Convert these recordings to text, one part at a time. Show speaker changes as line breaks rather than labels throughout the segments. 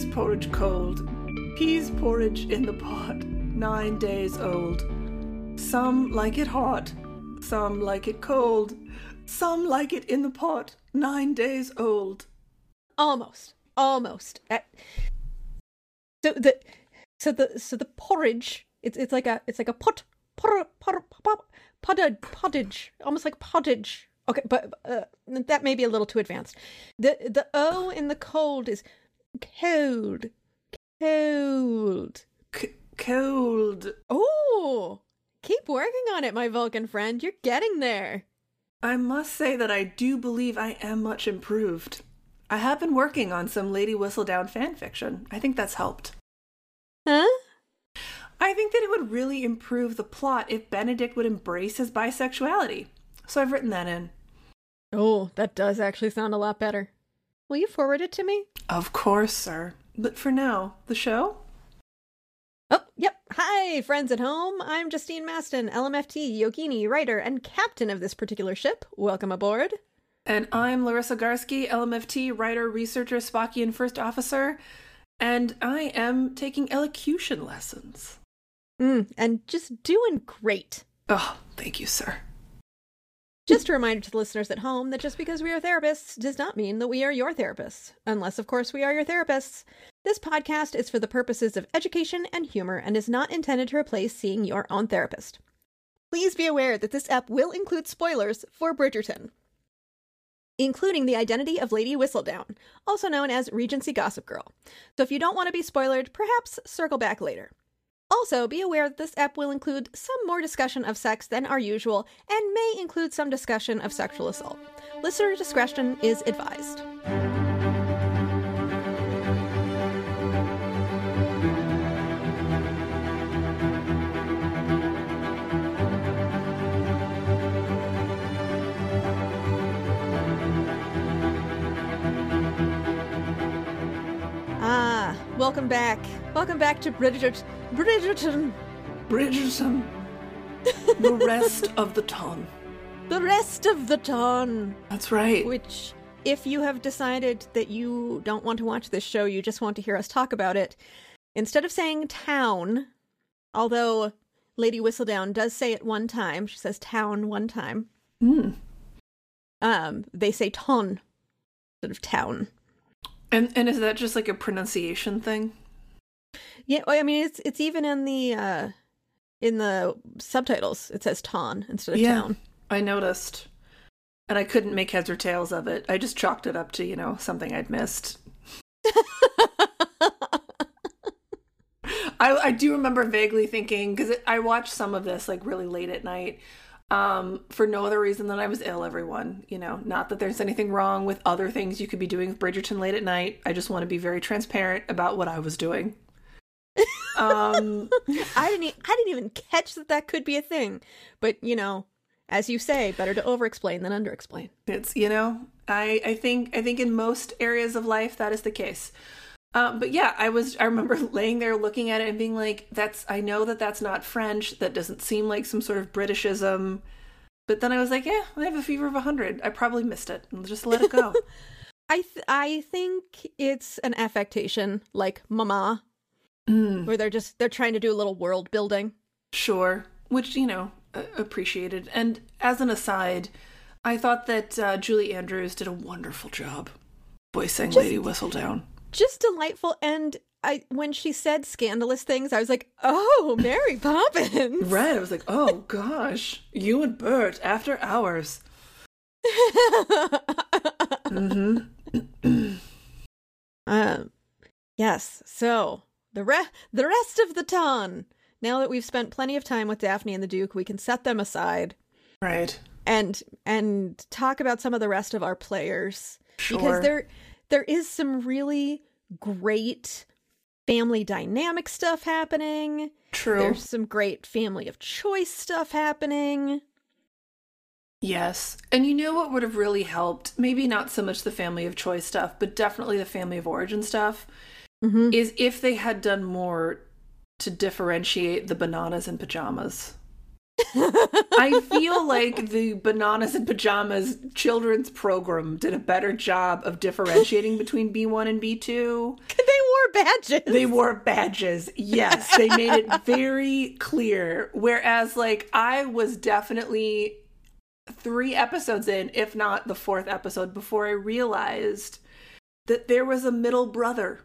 Peas porridge cold, peas porridge in the pot, nine days old. Some like it hot, some like it cold, some like it in the pot, nine days old.
Almost. Almost. Uh, So the so the so the porridge it's it's like a it's like a pot pot pot pot pottage pottage almost like pottage. Okay, but uh, that may be a little too advanced. The the O in the cold is cold. Cold.
C- cold.
Oh, keep working on it, my Vulcan friend. You're getting there.
I must say that I do believe I am much improved. I have been working on some Lady Whistledown fan fiction. I think that's helped.
Huh?
I think that it would really improve the plot if Benedict would embrace his bisexuality. So I've written that in.
Oh, that does actually sound a lot better. Will you forward it to me?
Of course, sir. But for now, the show?
Oh, yep. Hi, friends at home. I'm Justine Mastin, LMFT, Yogini, writer, and captain of this particular ship. Welcome aboard.
And I'm Larisa Garski, LMFT, writer, researcher, Spockian first officer, and I am taking elocution lessons.
Mm, and just doing great.
Oh, thank you, sir.
Just a reminder to the listeners at home that just because we are therapists does not mean that we are your therapists. Unless, of course, we are your therapists. This podcast is for the purposes of education and humor and is not intended to replace seeing your own therapist. Please be aware that this app will include spoilers for Bridgerton, including the identity of Lady Whistledown, also known as Regency Gossip Girl. So if you don't want to be spoiled, perhaps circle back later. Also, be aware that this app will include some more discussion of sex than our usual and may include some discussion of sexual assault. Listener discretion is advised. Ah, welcome back. Welcome back to Bridget Bridgerton.
Bridgerton. the rest of the ton.
The rest of the ton.
That's right.
Which, if you have decided that you don't want to watch this show, you just want to hear us talk about it, instead of saying town, although Lady Whistledown does say it one time, she says town one time,
Mm.
um, they say ton instead of town.
And and is that just like a pronunciation thing?
Yeah, well, I mean it's it's even in the uh in the subtitles it says ton instead of
Yeah.
town.
I noticed. And I couldn't make heads or tails of it. I just chalked it up to, you know, something I'd missed. I, I do remember vaguely thinking because I watched some of this like really late at night um, for no other reason than I was ill, everyone. You know, not that there's anything wrong with other things you could be doing with Bridgerton late at night. I just want to be very transparent about what I was doing. Um,
I didn't e- I didn't even catch that that could be a thing. But, you know, as you say, better to over-explain than under-explain.
It's you know, I I think I think in most areas of life that is the case. Um, but yeah, I was I remember laying there looking at it and being like, "That's I know that that's not French. That doesn't seem like some sort of Britishism." But then I was like, "Yeah, I have a fever of hundred. I probably missed it. I'll just let it go."
I th- I think it's an affectation like mama
Mm,
where they're just they're trying to do a little world building.
sure, which you know appreciated. And as an aside, I thought that uh, Julie Andrews did a wonderful job voicing
Just-
Lady Whistledown.
Just delightful and I when she said scandalous things, I was like, "Oh, Mary Poppins."
Right, I was like, "Oh gosh, you and Bert after hours." Mm-hmm.
um yes. So, the re- the rest of the ton. Now that we've spent plenty of time with Daphne and the Duke, we can set them aside
Right.
and and talk about some of the rest of our players
Sure.
because there there is some really great family dynamic stuff happening.
True.
There's some great family of choice stuff happening.
Yes. And you know what would have really helped? Maybe not so much the family of choice stuff, but definitely the family of origin stuff,
Mm-hmm.
is if they had done more to differentiate the bananas and pajamas. I feel like the bananas and pajamas children's program did a better job of differentiating between B1 and B2.
they wore badges.
They wore badges. Yes, they made it very clear. Whereas, like, I was definitely three episodes in, if not the fourth episode, before I realized that there was a middle brother.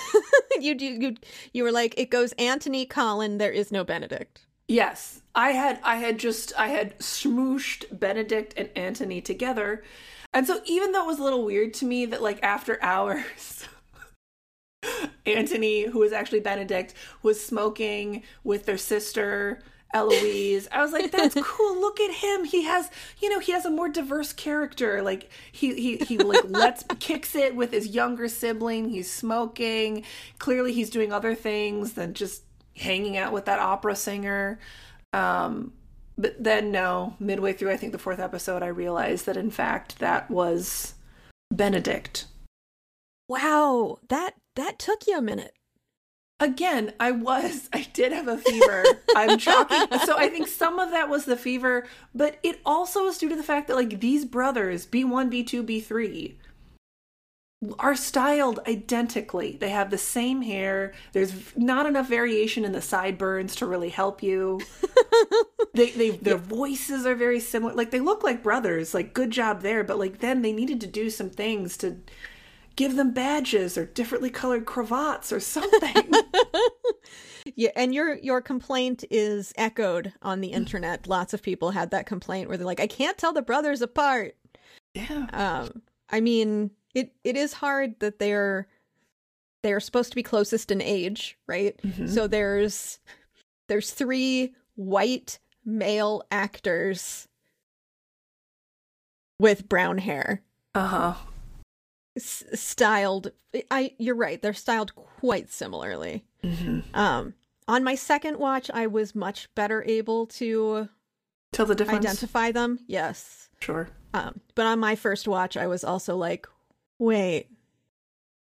you do you you were like it goes Anthony Colin. There is no Benedict.
Yes, I had I had just I had smooshed Benedict and Anthony together. And so even though it was a little weird to me that like after hours Anthony, who was actually Benedict, was smoking with their sister Eloise. I was like, that's cool. Look at him. He has, you know, he has a more diverse character. Like he he he like lets kicks it with his younger sibling. He's smoking. Clearly he's doing other things than just hanging out with that opera singer. Um but then no, midway through I think the fourth episode I realized that in fact that was Benedict.
Wow, that that took you a minute.
Again, I was, I did have a fever. I'm chalking. So I think some of that was the fever, but it also is due to the fact that, like, these brothers, B1, B2, B3, are styled identically. They have the same hair. There's not enough variation in the sideburns to really help you. they, they, their voices are very similar. Like, they look like brothers. Like, good job there. But, like, then they needed to do some things to give them badges or differently colored cravats or something.
Yeah, and your your complaint is echoed on the internet. Lots of people had that complaint where they're like, I can't tell the brothers apart.
yeah.
Um, I mean, it it is hard that they're they're supposed to be closest in age, right?
Mhm.
So there's there's three white male actors with brown hair,
Uh huh.
S- styled. I you're right, they're styled quite similarly.
Mm-hmm.
Um, on my second watch, I was much better able to
Tell the difference.
identify them. Yes.
Sure.
Um, but on my first watch, I was also like, wait,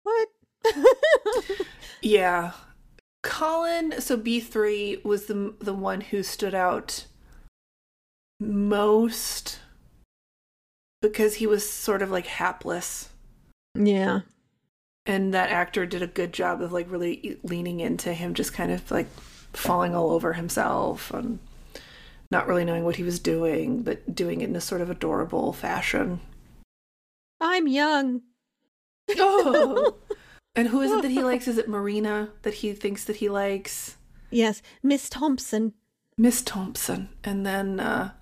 what?
Yeah. Colin, so B3 was the the one who stood out most because he was sort of like hapless
yeah.
and that actor did a good job of like really leaning into him just kind of like falling all over himself and not really knowing what he was doing but doing it in a sort of adorable fashion.
I'm young.
Oh. and who is it that he likes? Is it Marina that he thinks that he likes?
Yes, Miss Thompson.
Miss Thompson, and then uh,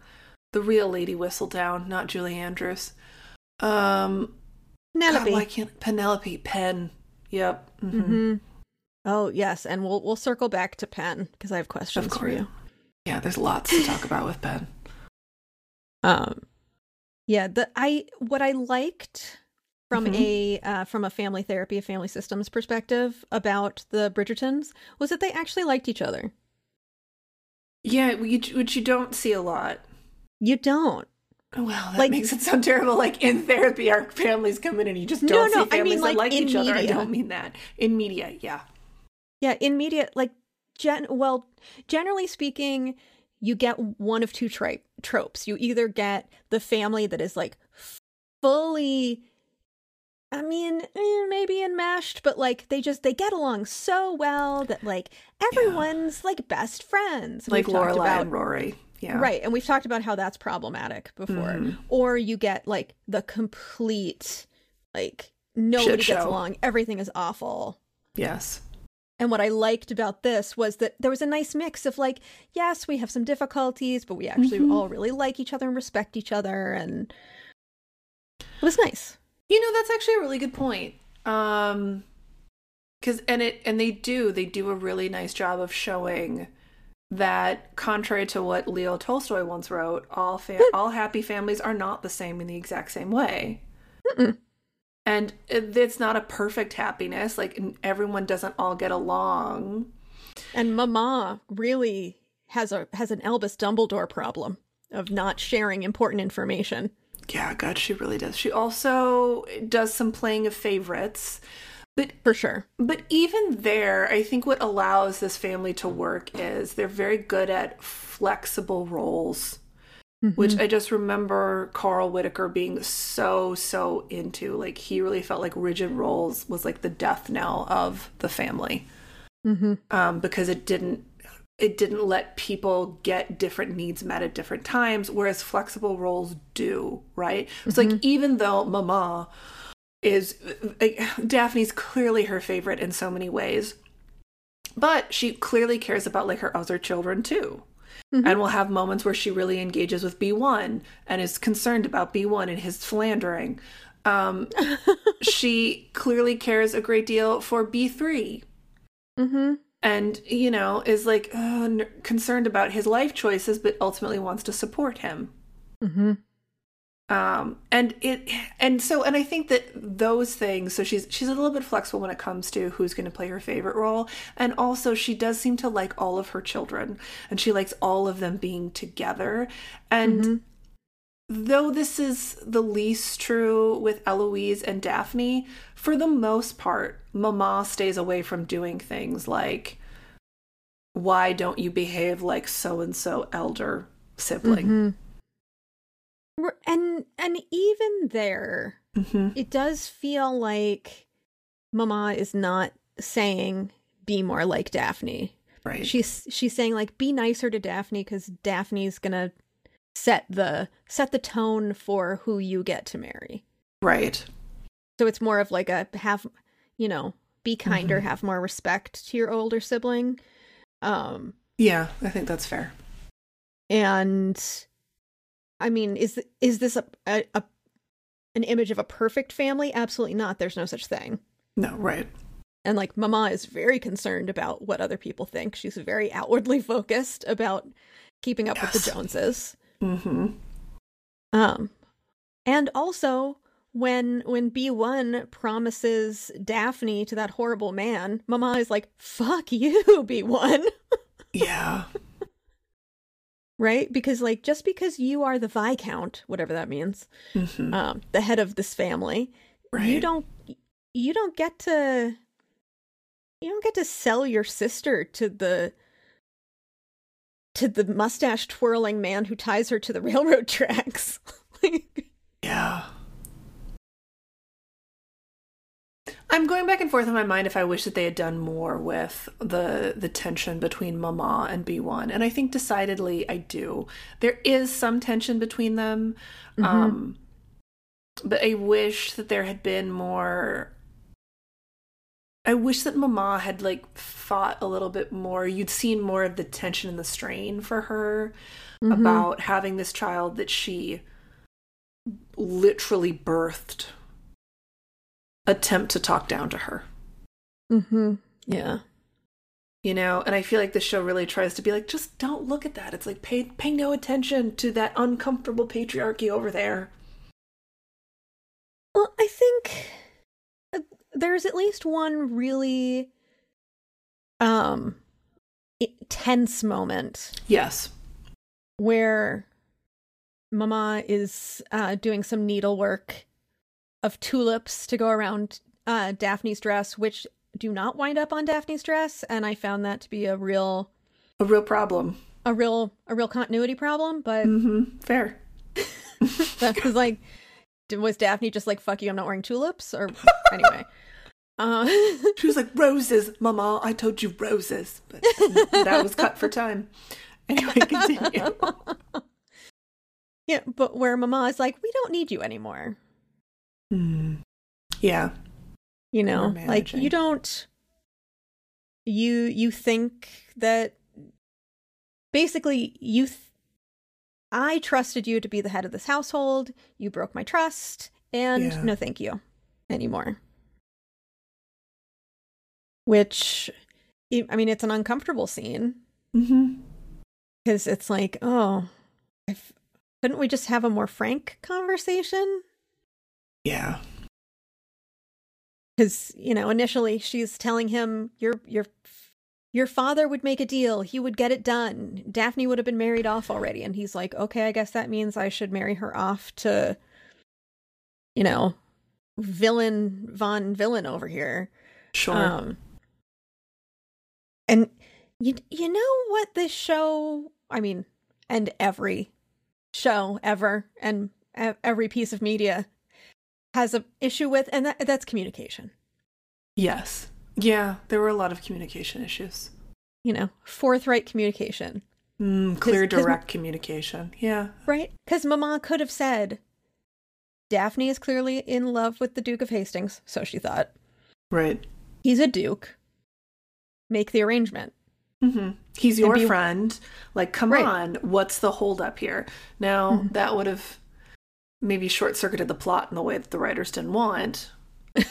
the real Lady Whistledown, not Julie Andrews. Um, God,
Penelope.
why can't Penelope Pen? Yep. hmm
hmm Oh yes, and we'll we'll circle back to Pen because I have questions for you.
Yeah, there's lots to talk about with Pen.
Um, yeah, the I what I liked from
Mhm.
a uh, from a family therapy, a family systems perspective about the Bridgertons was that they actually liked each other.
Yeah, which, which you don't see a lot.
You don't.
Well, that
Like-
makes it sound terrible. Like in therapy, our families come in and you just don't
no,
see
I mean,
families
like,
that like each other. I don't mean that. In media, yeah.
Yeah, in media, like gen well, generally speaking, you get one of two tri- tropes. You either get the family that is like fully I mean, eh, maybe enmeshed, but like they just they get along so well that like everyone's like best friends.
Like Lorelai
about-
and Rory. Yeah.
Right, and we've talked about how that's problematic before.
Mhm.
Or you get like the complete like nobody gets along, everything is awful.
Yes.
And what I liked about this was that there was a nice mix of like, yes, we have some difficulties, but we actually
Mhm.
all really like each other and respect each other and it was nice.
You know, that's actually a really good point. Um cuz and it and they do they do a really nice job of showing that contrary to what Leo Tolstoy once wrote, all fa- all happy families are not the same in the exact same way.
Mm-mm.
and it's not a perfect happiness. Like everyone doesn't all get along.
And Mama really has a has an Albus Dumbledore problem of not sharing important information.
Yeah, God, she really does. She also does some playing of favorites. But
For sure.
But even there, I think what allows this family to work is they're very good at flexible roles, which I just remember Carl Whitaker being so, so into. Like, he really felt like rigid roles was like the death knell of the family
Mm-hmm.
um, because it didn't. It didn't let people get different needs met at different times, whereas flexible roles do, right? It's like even though Mama is like, Daphne's clearly her favorite in so many ways. But she clearly cares about like her other children too. And will have moments where she really engages with B1 and is concerned about B1 and his philandering. Um, she clearly cares a great deal for B3
Mm-hmm.
and, you know, is like uh, n- concerned about his life choices, but ultimately wants to support him.
Mm-hmm.
Um and it and so and i think that those things so she's she's a little bit flexible when it comes to who's going to play her favorite role. And also she does seem to like all of her children and she likes all of them being together. And though this is the least true with eloise and daphne for the most part mama stays away from doing things like why don't you behave like so and so elder sibling?
Mm-hmm. And and even there,
Mhm.
it does feel like Mama is not saying be more like Daphne.
right
She's she's saying like be nicer to Daphne because Daphne's gonna set the set the tone for who you get to marry.
right
So it's more of like a have you know be kinder, have more respect to your older sibling. Um,
Yeah, I think that's fair.
and I mean, is is this a, a, a an image of a perfect family? Absolutely not. There's no such thing.
No, right.
And like Mama is very concerned about what other people think. She's very outwardly focused about keeping up with the Joneses.
Mm-hmm.
Um and also when when B1 promises Daphne to that horrible man, Mama is like, "Fuck you, B1."
Yeah.
Right? Because like just because you are the viscount, whatever that means,
Mm-hmm.
um, the head of this family, you don't you don't get to you don't get to sell your sister to the to the mustache twirling man who ties her to the railroad tracks. Like,
Yeah. I'm going back and forth in my mind if I wish that they had done more with the the tension between Mama and B1. And I think decidedly I do. There is some tension between them. Um but I wish that there had been more I wish that Mama had like fought a little bit more. You'd seen more of the tension and the strain for her
Mhm.
about having this child that she literally birthed attempt to talk down to her.
Mm-hmm. Yeah.
You know, and I feel like the show really tries to be like, just don't look at that. It's like pay pay no attention to that uncomfortable patriarchy over there.
Well, I think uh, there's at least one really um tense moment
Yes.
where Mama is uh, doing some needlework of tulips to go around uh, Daphne's dress, which do not wind up on Daphne's dress, and I found that to be a real,
A real problem.
a real, a real continuity problem. But
Mm-hmm. Fair.
that was like, was Daphne just like "fuck you"? I'm not wearing tulips, or anyway. Uh,
She was like, roses, Mama, I told you roses. But that was cut for time. Anyway, continue.
yeah, but where Mama is like, we don't need you anymore.
Hmm. Yeah.
you know like you don't you you think that basically you th- i trusted you to be the head of this household you broke my trust and
Yeah.
no thank you anymore which i mean it's an uncomfortable scene
Mm-hmm.
because it's like oh if couldn't we just have a more frank conversation
Yeah.
Because you know, initially she's telling him, "Your your your father would make a deal. He would get it done. Daphne would have been married off already." And he's like, "Okay, I guess that means I should marry her off to, you know, villain von villain over here."
Sure.
Um, and you you know what this show, I mean, and every show ever and every piece of media has a issue with and that, that's communication.
yes. Yeah, there were a lot of communication issues.
You know, forthright communication,
Mm, clear,
'cause-
direct communication. Yeah.
right? Cuz mama could have said Daphne is clearly in love with the Duke of Hastings, so she thought.
Right.
He's a duke. Make the arrangement.
hmm He's your
be-
friend. Like, come
Right.
on. What's the holdup here? Now,
Mhm.
that would have maybe short circuited the plot in the way that the writers didn't want.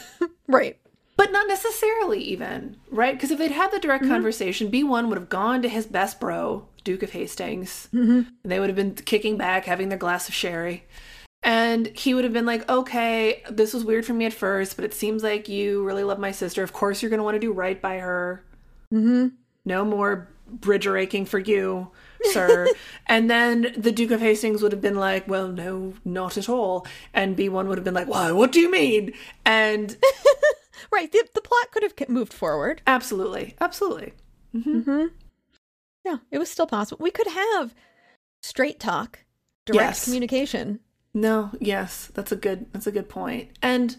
Right.
But not necessarily, even, right? Because if they'd had the direct
Mm-hmm.
conversation, B1 would have gone to his best bro, Duke of Hastings,
Mhm.
and they would have been kicking back, having their glass of sherry. And he would have been like, okay, this was weird for me at first, but it seems like you really love my sister. Of course, you're going to want to do right by her.
Mhm.
No more bridge raking for you, sir. and then the Duke of Hastings would have been like, well, no, not at all. And B1 would have been like, why? What do you mean? And
Right. The, the plot could have moved forward.
absolutely, absolutely.
Mm-hmm. Yeah, it was still possible. We could have straight talk, direct
Yes.
communication.
No, yes, that's a good that's a good point. And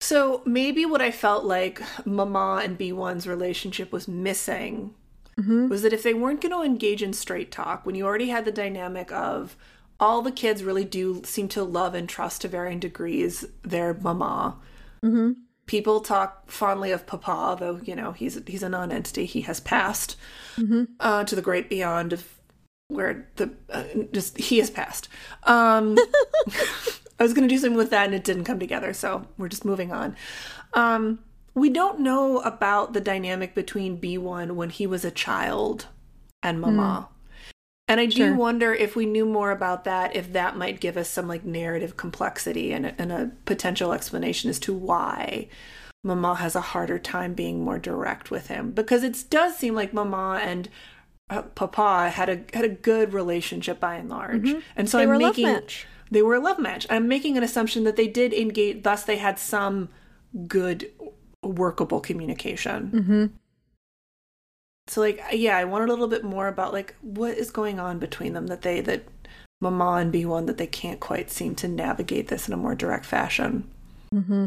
so maybe what I felt like Mama and B1's relationship was missing
Mm-hmm.
was that if they weren't going to engage in straight talk, when you already had the dynamic of all the kids really do seem to love and trust to varying degrees their mama.
Mm-hmm.
People talk fondly of Papa, though you know he's he's a non-entity. He has passed
Mm-hmm.
uh, to the great beyond of where the uh, just he has passed. Um, I was going to do something with that and it didn't come together, so we're just moving on. Um, we don't know about the dynamic between B1 when he was a child and Mama. And I do wonder if we knew more about that, if that might give us some like narrative complexity and, a- and a potential explanation as to why Mama has a harder time being more direct with him. Because it does seem like Mama and uh, Papa had a had a good relationship by and large, and so
They
I'm
were a love
making
match.
they were a love match. I'm making an assumption that they did engage, thus they had some good workable communication.
Mm-hmm.
So like yeah, I wanted a little bit more about like what is going on between them that they that Mama and B1 that they can't quite seem to navigate this in a more direct fashion.
Mm-hmm.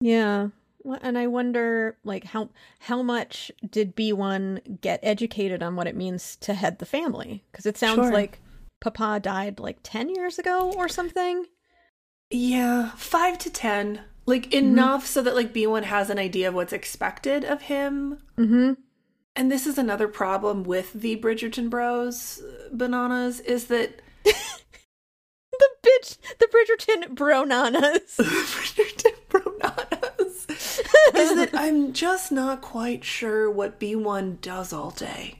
Yeah. And I wonder, like, how how much did B one get educated on what it means to head the family? Because it sounds
Sure.
like Papa died like ten years ago or something.
Yeah, 5 to 10. Like enough so that like B1 has an idea of what's expected of him.
Mm-hmm.
And this is another problem with the Bridgerton Bros uh, bananas is that
The bitch, the Bridgerton Bronanas.
The Bridgerton Bananas is that I'm just not quite sure what B1 does all day.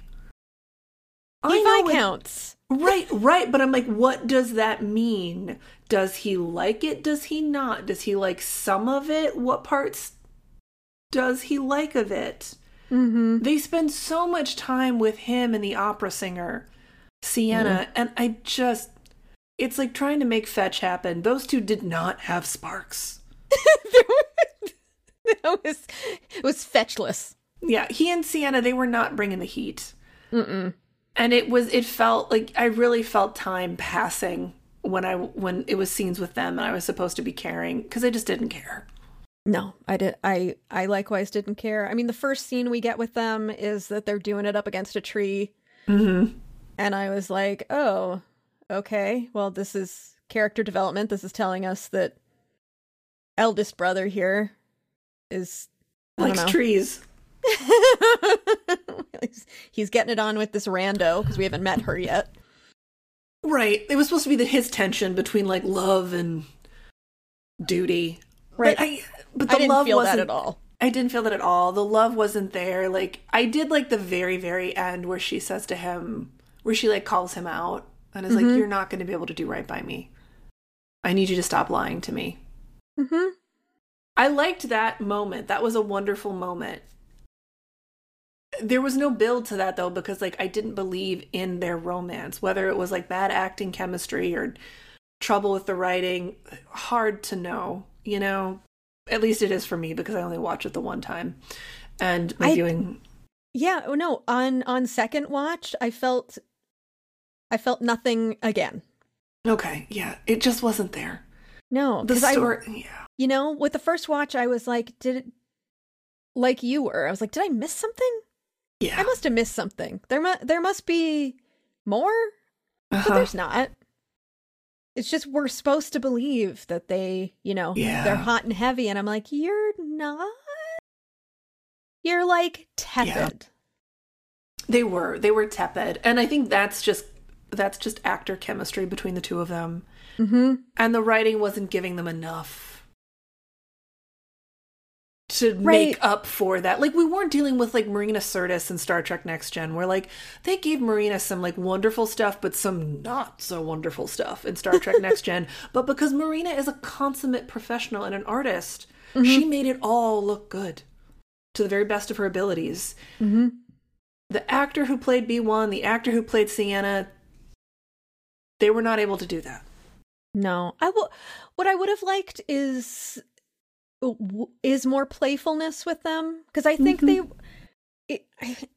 I know it-
counts.
Right, right, but I'm like, what does that mean? Does he like it? Does he not? Does he like some of it? What parts does he like of it?
Mm-hmm.
They spend so much time with him and the opera singer, Siena, and I just. It's like trying to make fetch happen. Those two did not have sparks.
it was it was fetchless.
Yeah, he and Siena, they were not bringing the heat.
Mm-mm.
And it was, it felt like I really felt time passing when I, when it was scenes with them and I was supposed to be caring because I just didn't care.
No, I did. I I likewise didn't care. I mean, the first scene we get with them is that they're doing it up against a tree,
Mm-hmm.
and I was like, "Oh, okay. Well, this is character development. This is telling us that eldest brother here is
Likes
know.
trees.
he's, he's getting it on with this rando because we haven't met her yet.
Right. It was supposed to be the his tension between like love and duty.
Right.
But I, but the
I didn't
love
feel
wasn't
that at all.
I didn't feel that at all. The love wasn't there. Like I did like the very very end where she says to him where she like calls him out and is
Mhm.
like you're not going to be able to do right by me. I need you to stop lying to me.
Mm-hmm.
I liked that moment. That was a wonderful moment. There was no build to that though because like I didn't believe in their romance, whether it was like bad acting chemistry or trouble with the writing, hard to know, you know. At least it is for me because I only watch it the one time. And my
I-
viewing
Yeah, oh, no, on on second watch, I felt I felt nothing again.
Okay, yeah, it just wasn't there.
No,
The
because I
story, yeah.
you know, with the first watch I was like, did it like you were. I was like, did I miss something?
Yeah.
I must have missed something. There mu- there must be more, but
Uh-huh.
there's not. It's just we're supposed to believe that they, you know,
Yeah.
they're hot and heavy and I'm like, you're not. You're like tepid.
They were. They were tepid. And I think that's just that's just actor chemistry between the two of them.
Mhm.
And the writing wasn't giving them enough to
Right.
make up for that. Like we weren't dealing with like Marina Sirtis and Star Trek Next Gen where like they gave Marina some like wonderful stuff but some not so wonderful stuff in Star Trek Next Gen. But because Marina is a consummate professional and an artist, she made it all look good to the very best of her abilities
Mhm.
the actor who played B1, the actor who played Siena, they were not able to do that.
No, I will. What I would have liked is is more playfulness with them because I think they. It,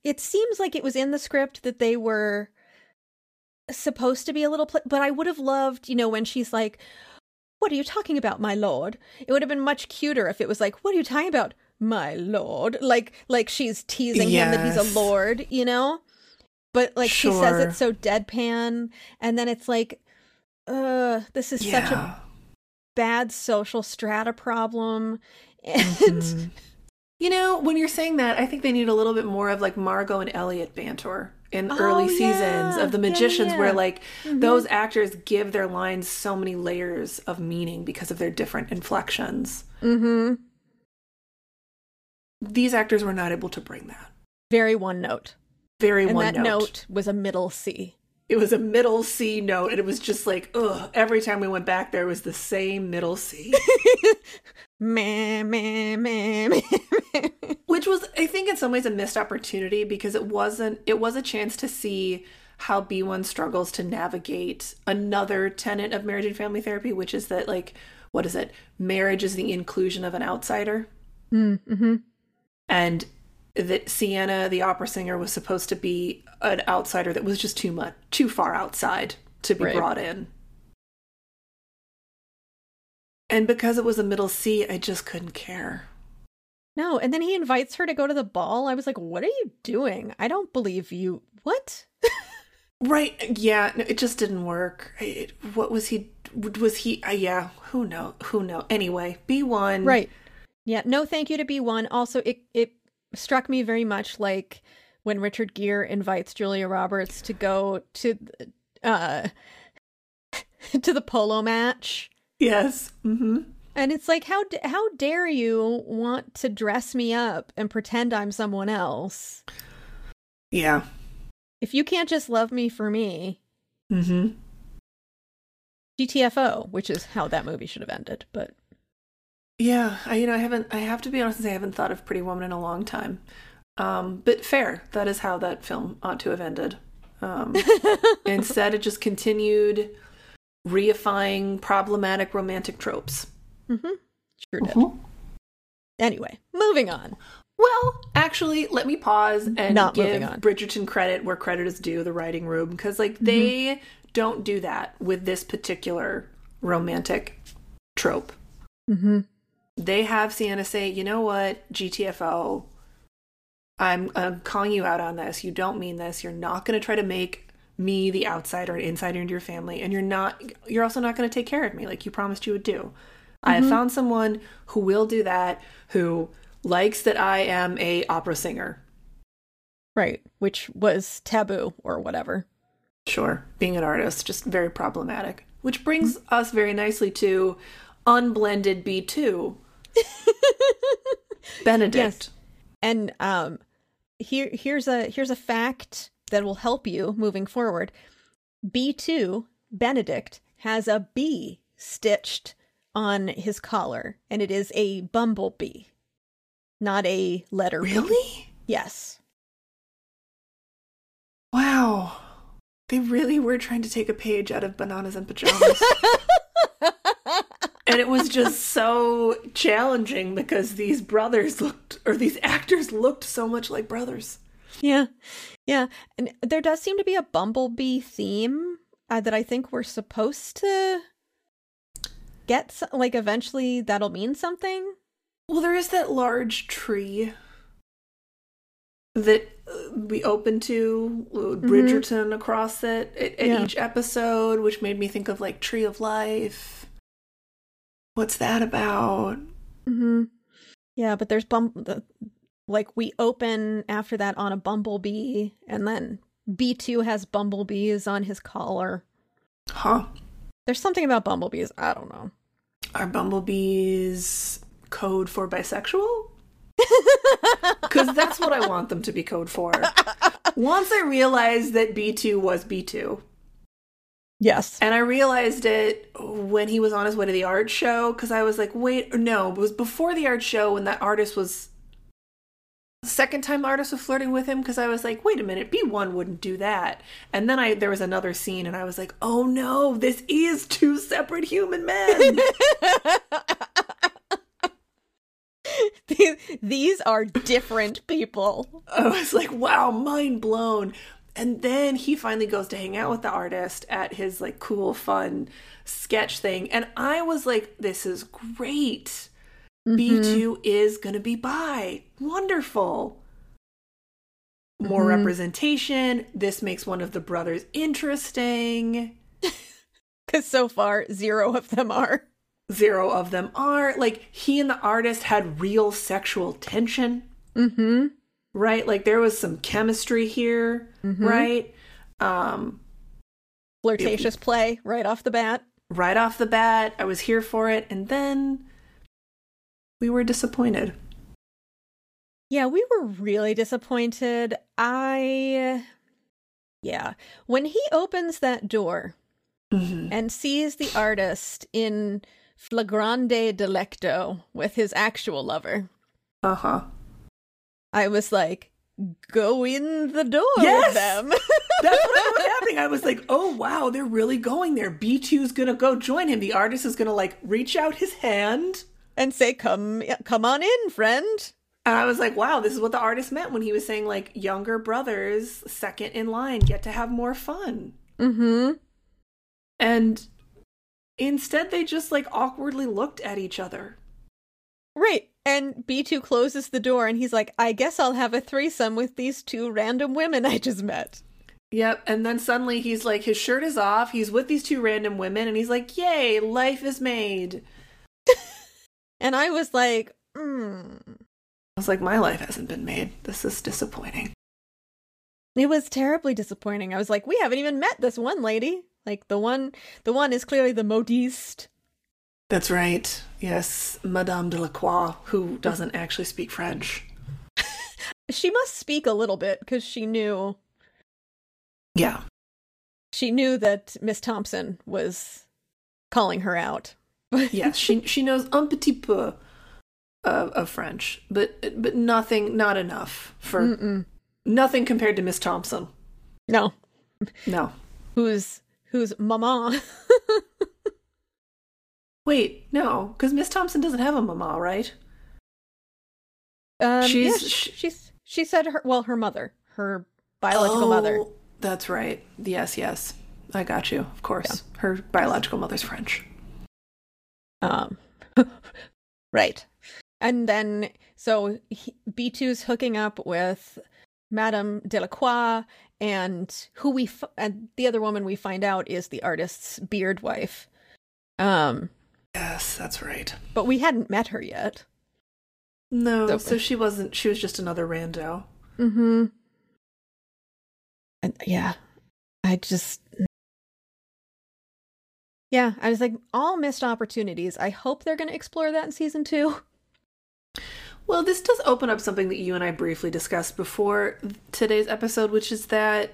it seems like it was in the script that they were supposed to be a little, pl- but I would have loved, you know, when she's like, "What are you talking about, my lord?" It would have been much cuter if it was like, "What are you talking about, my lord?" Like, like she's teasing him that he's a lord, you know. But like she says
Sure.
it so deadpan, and then it's like, uh, this is such a bad social strata problem. And
Mhm. You know, when you're saying that, I think they need a little bit more of like Margo and Eliot banter in
Oh,
early
yeah.
seasons of The
Yeah, yeah,
Magicians,
yeah.
where like
Mhm.
those actors give their lines so many layers of meaning because of their different inflections.
hmm
These actors were not able to bring that.
very one note.
Very
And
one
that
note.
note was a middle C.
It was a middle C note, and it was just like, ugh. Every time we went back, there was the same middle C.
Meh, meh, meh, meh, meh.
which was i think in some ways a missed opportunity because it wasn't it was a chance to see how b1 struggles to navigate another tenet of marriage and family therapy which is that like what is it marriage is the inclusion of an outsider
Mm-hmm.
and that siena the opera singer was supposed to be an outsider that was just too much too far outside to be
Right.
brought in and because it was a middle c i just couldn't care
No, and then he invites her to go to the ball. I was like, "What are you doing? I don't believe you." What?
Right. Yeah. No, it just didn't work. It, what was he? Was he? Uh, yeah. Who know? Who know? Anyway, B one.
Right. Yeah. No, thank you to B one. Also, it it struck me very much like when Richard Gere invites Julia Roberts to go to uh to the polo match.
Yes. Mm-hmm.
And it's like, how how dare you want to dress me up and pretend I'm someone else?
Yeah.
If you can't just love me for me,
Mm-hmm.
GTFO, which is how that movie should have ended. But
Yeah. I you know I haven't. I have to be honest and say I haven't thought of Pretty Woman in a long time. Um, but fair. That is how that film ought to have ended. Um, instead, it just continued reifying problematic romantic tropes.
mm-hmm. sure did.
Mhm.
Anyway, moving on.
Well, actually, let me pause and
Not
give
moving on.
Bridgerton credit where credit is due, the writing room, because like they don't do that with this particular romantic trope.
Mm-hmm.
They have Siena say, "You know what, GTFO, I'm I'm calling you out on this. You don't mean this. You're not going to try to make me the outsider and insider into your family, and you're not. You're also not going to take care of me like you promised you would do. I have mm-hmm. found someone who will do that. Who likes that I am a opera singer.
Right, which was taboo or whatever.
Sure, being an artist just very problematic. Which brings mm-hmm. us very nicely to unblended B two. Benedict.
Yes. And um here here's a here's a fact that will help you moving forward. B2 Benedict has a B stitched on his collar, and it is a bumblebee, not a letter. B.
Really?
Yes.
Wow. They really were trying to take a page out of Bananas and Pajamas. and it was just so challenging because these brothers looked, or these actors looked so much like brothers.
Yeah. Yeah. And there does seem to be a bumblebee theme uh, that I think we're supposed to get, so- like, eventually that'll mean something.
Well, there is that large tree that uh, we open to with Bridgerton across it at, at
Yeah.
each episode, which made me think of like Tree of Life. What's that about?
Mm-hmm. Yeah, but there's bum the, like we open after that on a bumblebee, and then B two has bumblebees on his collar.
Huh?
There's something about bumblebees. I don't know.
Are bumblebees code for bisexual? Because that's what I want them to be code for. Once I realized that B2 was B2,
Yes.
and I realized it when he was on his way to the art show, because I was like, wait, no, it was before the art show when that artist was. The second time the artist was flirting with him, because I was like, wait a minute, B1 wouldn't do that. And then I there was another scene, and I was like, oh no, this is two separate human men.
These- These are different people.
I was like, wow, mind blown. And then he finally goes to hang out with the artist at his like cool, fun sketch thing. And I was like, this is great. B2 is going to be bi. Wonderful. More
Mhm.
representation. This makes one of the brothers interesting.
Because so far, zero of them are.
Zero of them are. Like, he and the artist had real sexual tension.
Mm-hmm.
Right? Like there was some chemistry here,
Mhm.
right? Um,
Flirtatious play right off the bat.
right off the bat, I was here for it, and then we were disappointed.
Yeah, we were really disappointed. I. Yeah. When he opens that door
Mhm.
and sees the artist in flagrante delicto with his actual lover,
Uh huh.
I was like, go in the door
Yes!
with them.
That's what was happening. I was like, oh wow, they're really going there. B2's gonna go join him. The artist is gonna like reach out his hand.
and say, come, come on in, friend.
And I was like, wow, this is what the artist meant when he was saying like younger brothers, second in line, get to have more fun.
Mm-hmm.
And instead they just like awkwardly looked at each other.
Right. And B2 closes the door and he's like, I guess I'll have a threesome with these two random women I just met.
Yep, and then suddenly he's like, his shirt is off. He's with these two random women, and he's like, "Yay, life is made."
And I was like, mm.
I was like, "My life hasn't been made. This is disappointing."
It was terribly disappointing. I was like, we haven't even met this one lady. Like the one the one is clearly the modiste.
That's right. Yes, Madame Delacroix, who doesn't actually speak French.
She must speak a little bit because she knew
Yeah,
she knew that Miss Thompson was calling her out.
yes, she she knows un petit peu of, of French, but but nothing, not enough for
Mm-mm.
nothing compared to Miss Thompson.
No.
No,
Who's who's mama?
wait, no, because Miss Thompson doesn't have a mama, right?
Um,
She's-
yeah, sh- she's she said her well her mother her biological mother
Oh, That's right. Yes, yes. I got you. Of course. Her biological mother's French.
um right and then so he, B2's hooking up with Madame Delacroix and who we f- and the other woman we find out is the artist's beard wife um
Yes, that's right.
but we hadn't met her yet
No,
So-
so she wasn't she was just another rando.
mhm and yeah I just yeah I was like all missed opportunities I hope they're going to explore that in season 2
Well, this does open up something that you and I briefly discussed before today's episode, which is that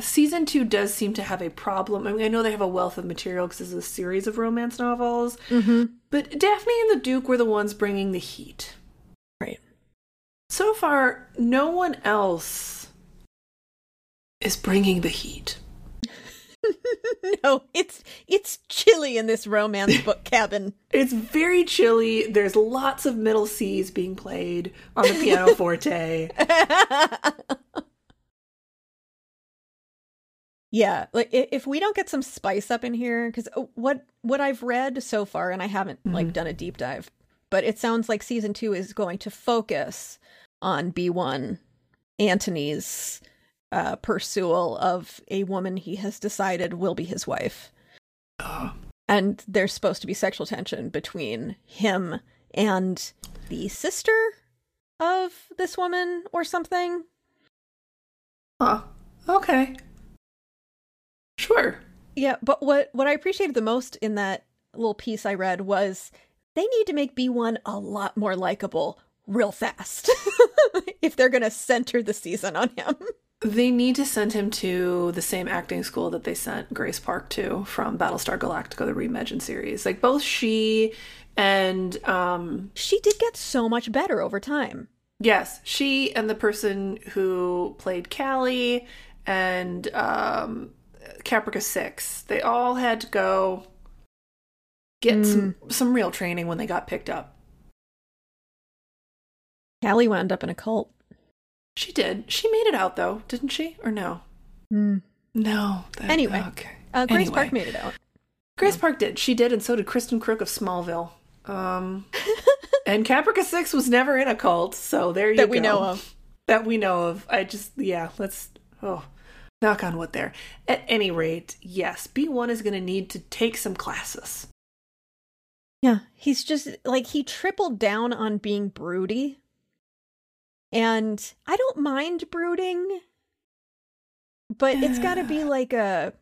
season two does seem to have a problem. I mean, I know they have a wealth of material because it's a series of romance novels,
Mm-hmm.
but Daphne and the Duke were the ones bringing the heat.
Right.
So far, no one else is bringing the heat.
no, it's it's chilly in this romance book cabin.
It's very chilly. There's lots of middle C's being played on the pianoforte.
yeah, like if we don't get some spice up in here, because what what I've read so far, and I haven't like
Mhm.
done a deep dive, but it sounds like season two is going to focus on B one Anthony's uh, pursual of a woman he has decided will be his wife.
Oh,
and there's supposed to be sexual tension between him and the sister of this woman or something.
huh. Okay. Sure.
Yeah, but what what I appreciated the most in that little piece I read was they need to make B1 a lot more likable real fast if they're going to center the season on him.
They need to send him to the same acting school that they sent Grace Park to from Battlestar Galactica, the Reimagined series. Like both she and um
She did get so much better over time.
yes, she and the person who played Callie and um Caprica Six, they all had to go get some some real training when they got picked up.
Callie wound up in a cult.
She did. She made it out though, didn't she? Or no?
Mm.
No. that-
Anyway.
okay.
Uh, Grace
Anyway.
Park made it out.
Grace Park did. She did, and so did Kristin Kreuk of Smallville. Um, and Caprica Six was never in a cult, so there you
That
go.
That we know of.
That we know of. I just, yeah, let's, oh, knock on wood there. At any rate, yes, B1 is going to need to take some classes.
Yeah, he's just like he tripled down on being broody. And I don't mind brooding, but it's got to be like a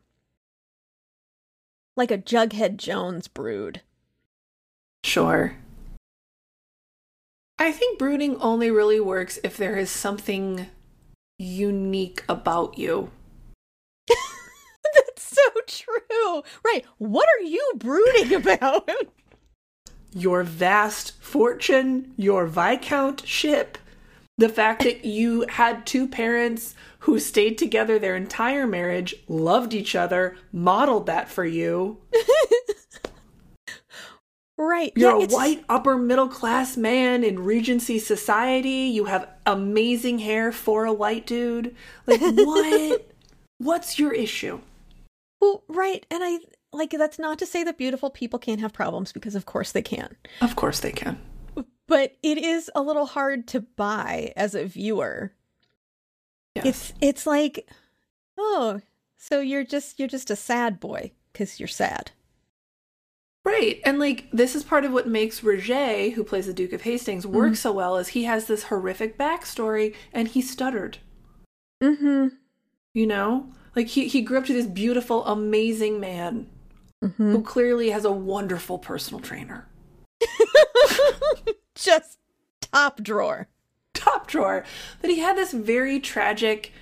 like a Jughead Jones brood.
Sure. I think brooding only really works if there is something unique about you.
That's so true. Right. What are you brooding about?
your vast fortune, your viscountship, the fact that you had two parents who stayed together their entire marriage, loved each other, modeled that for you.
right.
You're
yeah,
a white upper middle class man in Regency society. You have amazing hair for a white dude. Like what? What's your issue?
Well, right. And I like that's not to say that beautiful people can't have problems because of course they can.
Of course they can.
But it is a little hard to buy as a viewer
Yes.
It's it's like, oh, so you're just you're just a sad boy because you're sad.
Right. And like this is part of what makes Roger, who plays the Duke of Hastings, work
Mm-hmm.
so well is he has this horrific backstory and he stuttered.
Mm-hmm.
You know? Like he, he grew up to this beautiful, amazing man
mm-hmm.
who clearly has a wonderful personal trainer.
just top drawer.
Top drawer. That he had this very tragic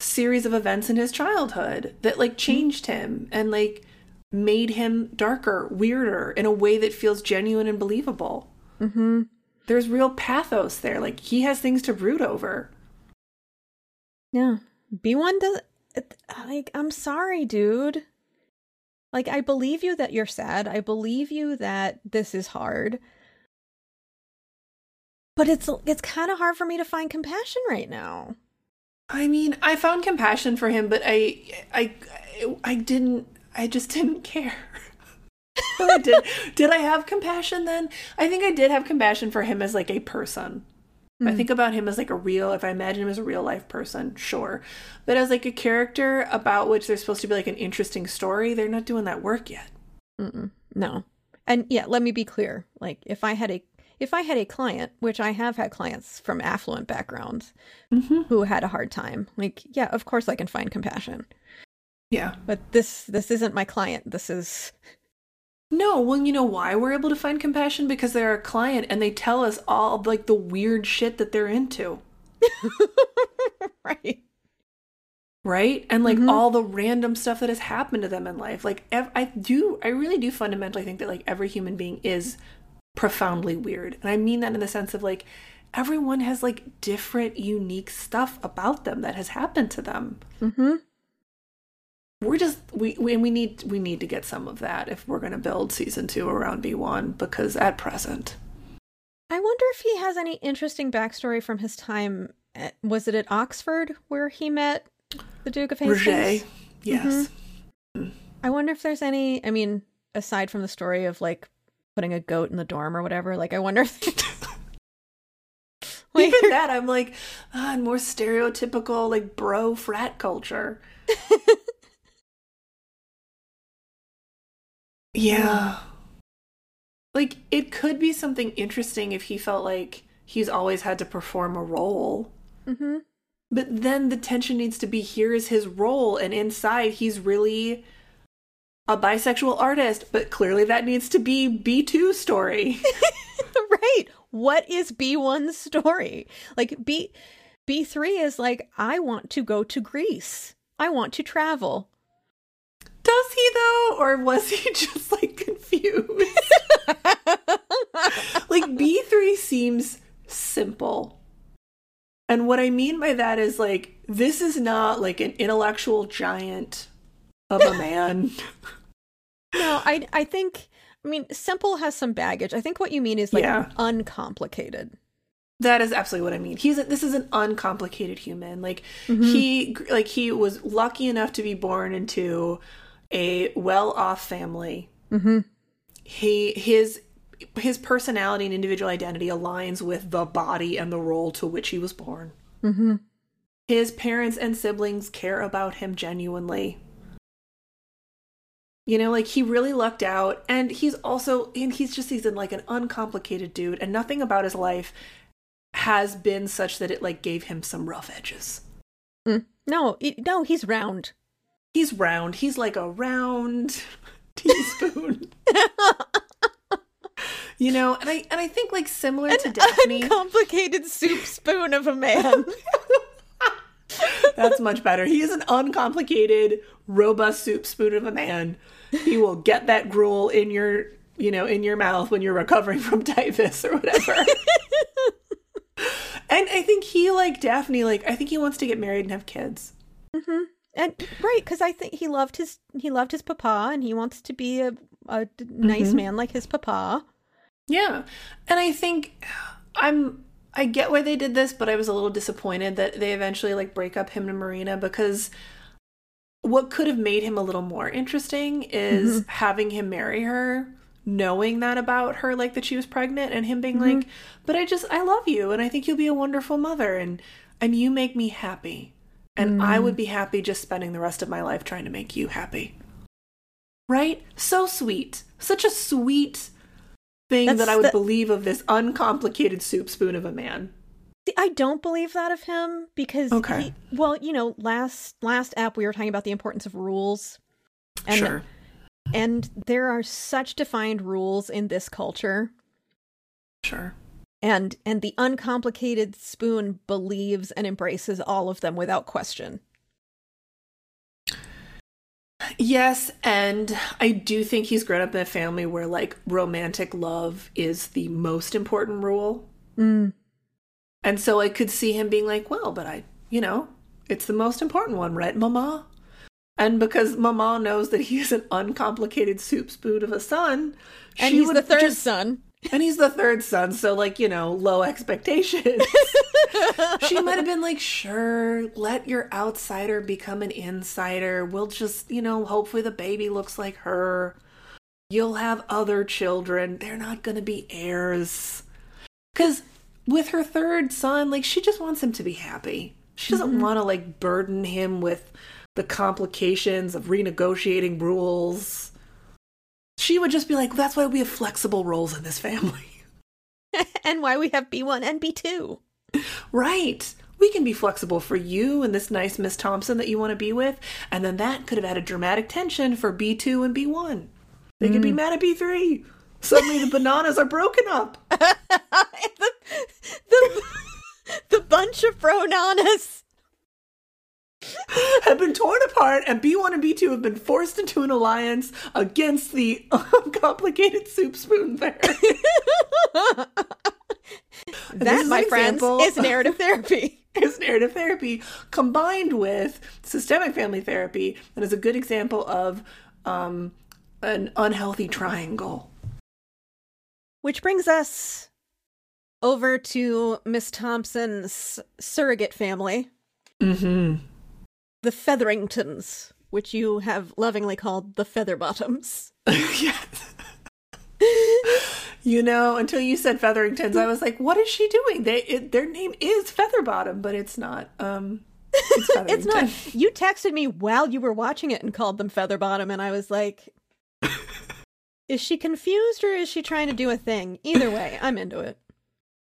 series of events in his childhood that like changed him and like made him darker, weirder in a way that feels genuine and believable.
Mm-hmm.
There's real pathos there. Like he has things to brood over.
Yeah. B one does like I'm sorry, dude. Like I believe you that you're sad. I believe you that this is hard. But it's it's kind of hard for me to find compassion right now.
I mean, I found compassion for him, but I, I, I didn't. I just didn't care. Did. Did I have compassion then? I think I did have compassion for him as like a person. If I
Mm.
think about him as like a real. If I imagine him as a real life person, sure. But as like a character about which there's supposed to be like an interesting story, they're not doing that work yet.
Mm-mm. No. And yeah, let me be clear. Like if I had a if I had a client, which I have had clients from affluent backgrounds
Mm-hmm.
who had a hard time, like yeah, of course I can find compassion.
Yeah.
But this this isn't my client. This is
No, well, you know why we're able to find compassion because they're a client and they tell us all like the weird shit that they're into.
right.
right and like all the random stuff that has happened to them in life like ev- i do i really do fundamentally think that like every human being is profoundly weird and i mean that in the sense of like everyone has like different unique stuff about them that has happened to them
Mm-hmm.
We're just we, we we need we need to get some of that if we're going to build season 2 around B1 because at present
I wonder if he has any interesting backstory from his time. At, was it at Oxford where he met the Duke of Hastings?
Roger yes
I wonder if there's any. I mean, aside from the story of like putting a goat in the dorm or whatever, like I wonder if. like,
even that i'm like ah, more stereotypical like bro frat culture yeah like it could be something interesting if he felt like he's always had to perform a role
hmm
but then the tension needs to be here is his role and inside he's really a bisexual artist but clearly that needs to be b2 story
right. What is B1's story? Like B B3 is like I want to go to Greece. I want to travel.
Does he though or was he just like confused like B3 seems simple. And what I mean by that is like this is not like an intellectual giant of a man.
No, I I think I mean simple has some baggage. I think what you mean is like
Yeah.
uncomplicated.
that is absolutely what I mean. He's a, this is an uncomplicated human. Like mm-hmm. he like he was lucky enough to be born into a well-off family.
Mm-hmm.
He his his personality and individual identity aligns with the body and the role to which he was born.
Mm-hmm.
His parents and siblings care about him genuinely. You know, like he really lucked out, and he's also, and he's just, he's in like an uncomplicated dude, and nothing about his life has been such that it like gave him some rough edges.
Mm. No, it, no, he's round.
He's round. He's like a round teaspoon. you know, and I and I think like similar to Daphne.
complicated soup spoon of a man.
That's much better. He is an uncomplicated, robust soup spoon of a man. He will get that gruel in your, you know, in your mouth when you're recovering from typhus or whatever. and I think he, like Daphne, like I think he wants to get married and have kids. Mm-hmm.
And right, because I think he loved his he loved his papa, and he wants to be a a nice mm-hmm. man like his papa.
Yeah. And I think I'm I get why they did this, but I was a little disappointed that they eventually like break up him and Marina because what could have made him a little more interesting is mm-hmm. having him marry her, knowing that about her, like that she was pregnant, and him being mm-hmm. like, But I just I love you and I think you'll be a wonderful mother and and you make me happy. And I would mm. be happy just spending the rest of my life trying to make you happy. Right? So sweet. Such a sweet thing
That's
that I would
the-
believe of this uncomplicated soup spoon of a man.
See, I don't believe that of him because
Okay.
he, well, you know, last last app we were talking about the importance of rules. And
sure.
and there are such defined rules in this culture.
Sure.
And and the uncomplicated spoon believes and embraces all of them without question.
Yes, and I do think he's grown up in a family where like romantic love is the most important rule.
Mm.
And so I could see him being like, well, but I, you know, it's the most important one, right, Mama? And because Mama knows that he's an uncomplicated soup spoon of a son,
And
she
he's the third
just-
son.
And he's the third son, so like, you know, low expectations. she might have been like, sure, let your outsider become an insider. We'll just, you know, hopefully the baby looks like her. You'll have other children. They're not going to be heirs. Because with her third son, like, she just wants him to be happy. She doesn't mm-hmm. want to, like, burden him with the complications of renegotiating rules. She would just be like, that's why we have flexible roles in this family.
and why we have B1 and B2.
Right. We can be flexible for you and this nice Miss Thompson that you want to be with. And then that could have added dramatic tension for B2 and B1. They could be mm. mad at B3. Suddenly the bananas are broken up.
the, the, the bunch of pronanas.
have been torn apart, and B1 and B2 have been forced into an alliance against the complicated soup spoon there.
that, my friends, is narrative therapy.
is narrative therapy combined with systemic family therapy and is a good example of um, an unhealthy triangle.
Which brings us over to Miss Thompson's surrogate family,
Mm-hmm.
The Featheringtons, which you have lovingly called the Featherbottoms.
yes. you know, until you said Featheringtons, I was like, "What is she doing?" They it, their name is Featherbottom, but it's not. Um, it's,
It's not. You texted me while you were watching it and called them Featherbottom, and I was like, is she confused or is she trying to do a thing? Either way, I'm into it.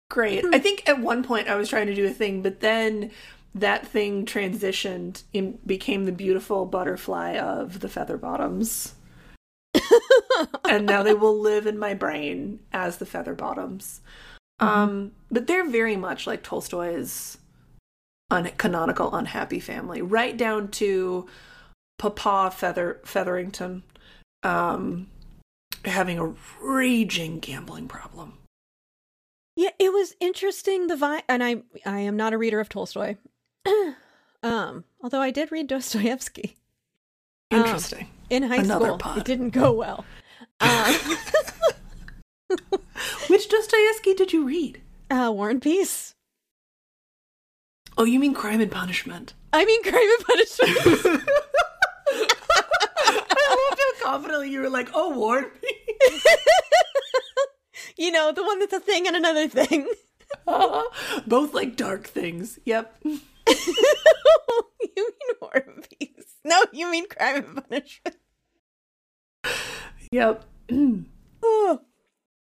Great. I think at one point I was trying to do a thing, but then that thing transitioned and became the beautiful butterfly of the feather bottoms. and now they will live in my brain as the feather bottoms. Um, but they're very much like Tolstoy's un- canonical unhappy family, right down to Papa Feather Featherington um, having a raging gambling problem.
Yeah, it was interesting the and I I am not a reader of Tolstoy. um, although I did read Dostoevsky Um,
Interesting.
in high
Another
school.
pod.
It didn't go well. Um,
Which Dostoevsky did you read?
uh, War and Peace.
Oh, you mean Crime and Punishment?
I mean, Crime and Punishment.
I loved how confidently you were like, "Oh, War and Peace."
you know, the one that's a thing and another thing.
Both like dark things. Yep.
you mean War and Peace? No, you mean Crime and Punishment.
Yep.
Oh.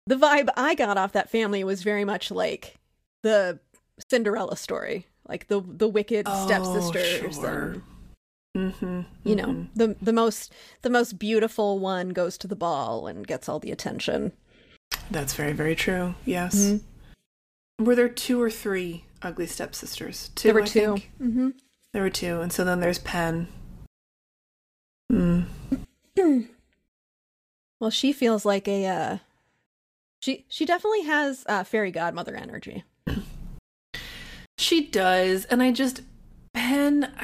The vibe I got off that family was very much like the Cinderella story, like the the wicked stepsisters.
Oh, Sure.
And,
Mm-hmm.
you know, the the most the most beautiful one goes to the ball and gets all the attention.
That's very, very true. Yes.
Mm-hmm.
Were there two or three ugly stepsisters? Two.
There were
I
two. Mm-hmm.
There were two, and so then there's Pen. Mm.
Well, she feels like a uh she she definitely has uh fairy godmother energy.
She does, and I just Pen.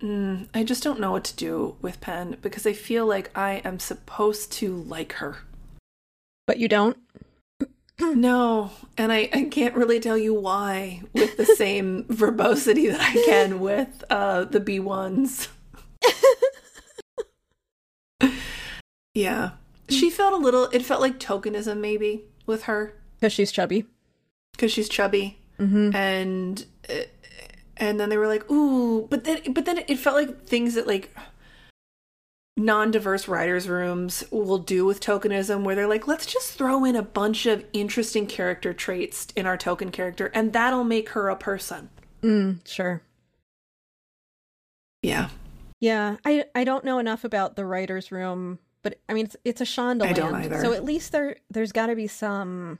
Mm, I just don't know what to do with Pen because I feel like I am supposed to like her.
But you don't?
No, and I, I can't really tell you why with the same verbosity that I can with uh, the B ones. yeah, she felt a little. It felt like tokenism maybe with her
Because she's chubby.
because she's chubby,
Mm-hmm.
and uh, and then they were like, ooh, but then but then it felt like things that like non-diverse writers rooms will do with tokenism where they're like let's just throw in a bunch of interesting character traits in our token character and that'll make her a person
Mm, sure.
yeah
Yeah, I I don't know enough about the writers' room, but I mean it's it's a Shondaland,
I don't either.
so at least there there's got to be some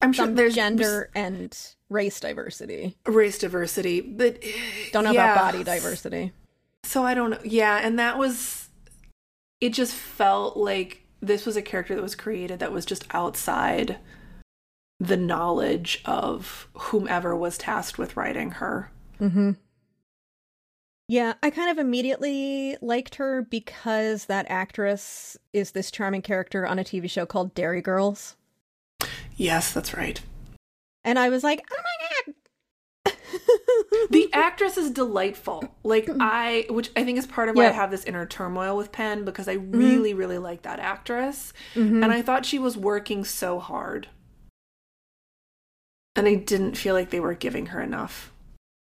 i'm sure there's
gender and race diversity.
race diversity but
Don't know
yeah.
about body diversity.
so i don't know yeah and that was it just felt like this was a character that was created that was just outside the knowledge of whomever was tasked with writing her
Mm-hmm. Yeah, I kind of immediately liked her because that actress is this charming character on a TV show called Derry Girls.
yes that's right
And I was like, oh my.
The actress is delightful. Like I, which I think is part of why I have this inner turmoil with Pen because I really, really like that actress,
Mhm.
and I thought she was working so hard, and I didn't feel like they were giving her enough.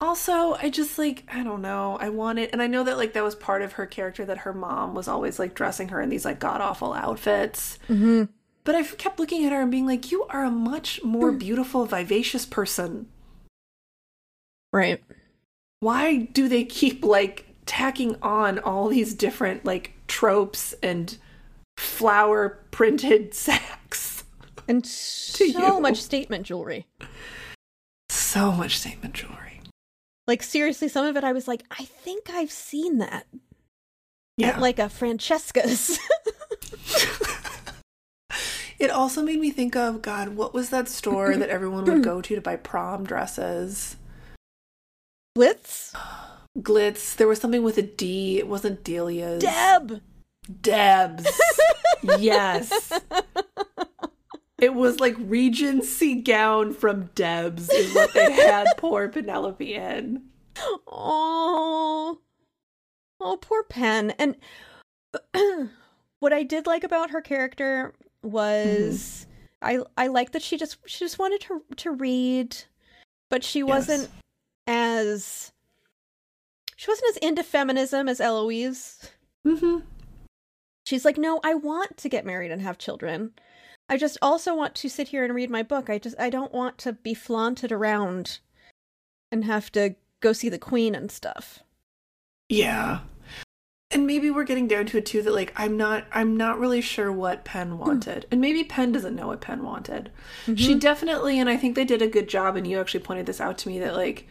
Also, I just like I don't know. I wanted, and I know that like that was part of her character that her mom was always like dressing her in these like god awful outfits.
Mhm.
But I kept looking at her and being like, "You are a much more beautiful, vivacious person."
Right.
why do they keep like tacking on all these different like tropes and flower printed sacks
And so
you.
much statement jewelry.
so much statement jewelry
Like seriously, some of it I was like, I think I've seen that
Yeah.
at like a Francesca's.
it also made me think of God, what was that store that everyone would go to to buy prom dresses?
Blitz,
Glitz. There was something with a D. It wasn't Delia's.
Deb.
Debs. yes. It was like Regency gown from Debs is what they had poor Penelope in.
Oh, oh, poor Pen. And what I did like about her character mm-hmm. was I I like that she just she just wanted to to read, but she wasn't as she wasn't as into feminism as Eloise.
Mm-hmm.
She's like, no, I want to get married and have children. I just also want to sit here and read my book. I just I don't want to be flaunted around and have to go see the queen and stuff.
Yeah. And maybe we're getting down to it too that like I'm not I'm not really sure what Pen wanted. And maybe Pen doesn't know what Pen wanted. She definitely and I think they did a good job and you actually pointed this out to me that like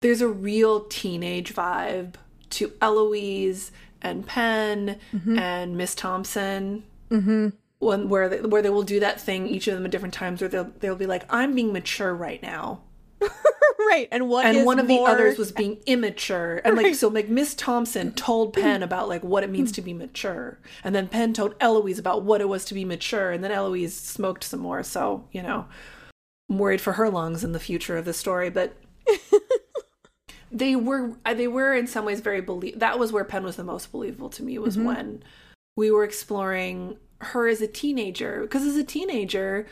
there's a real teenage vibe to Eloise and Pen and Miss Thompson.
Mm-hmm.
When, where they, where they will do that thing each of them at different times where they'll they'll be like I'm being mature right now
right. And what
and one of the others was being immature and like so like miss thompson told penn about like what it means to be mature and then penn told eloise about what it was to be mature and then eloise smoked some more so you know i'm worried for her lungs in the future of the story but they were uh, they were in some ways very believe that was where penn was the most believable to me was when we were exploring her as a teenager because as a teenager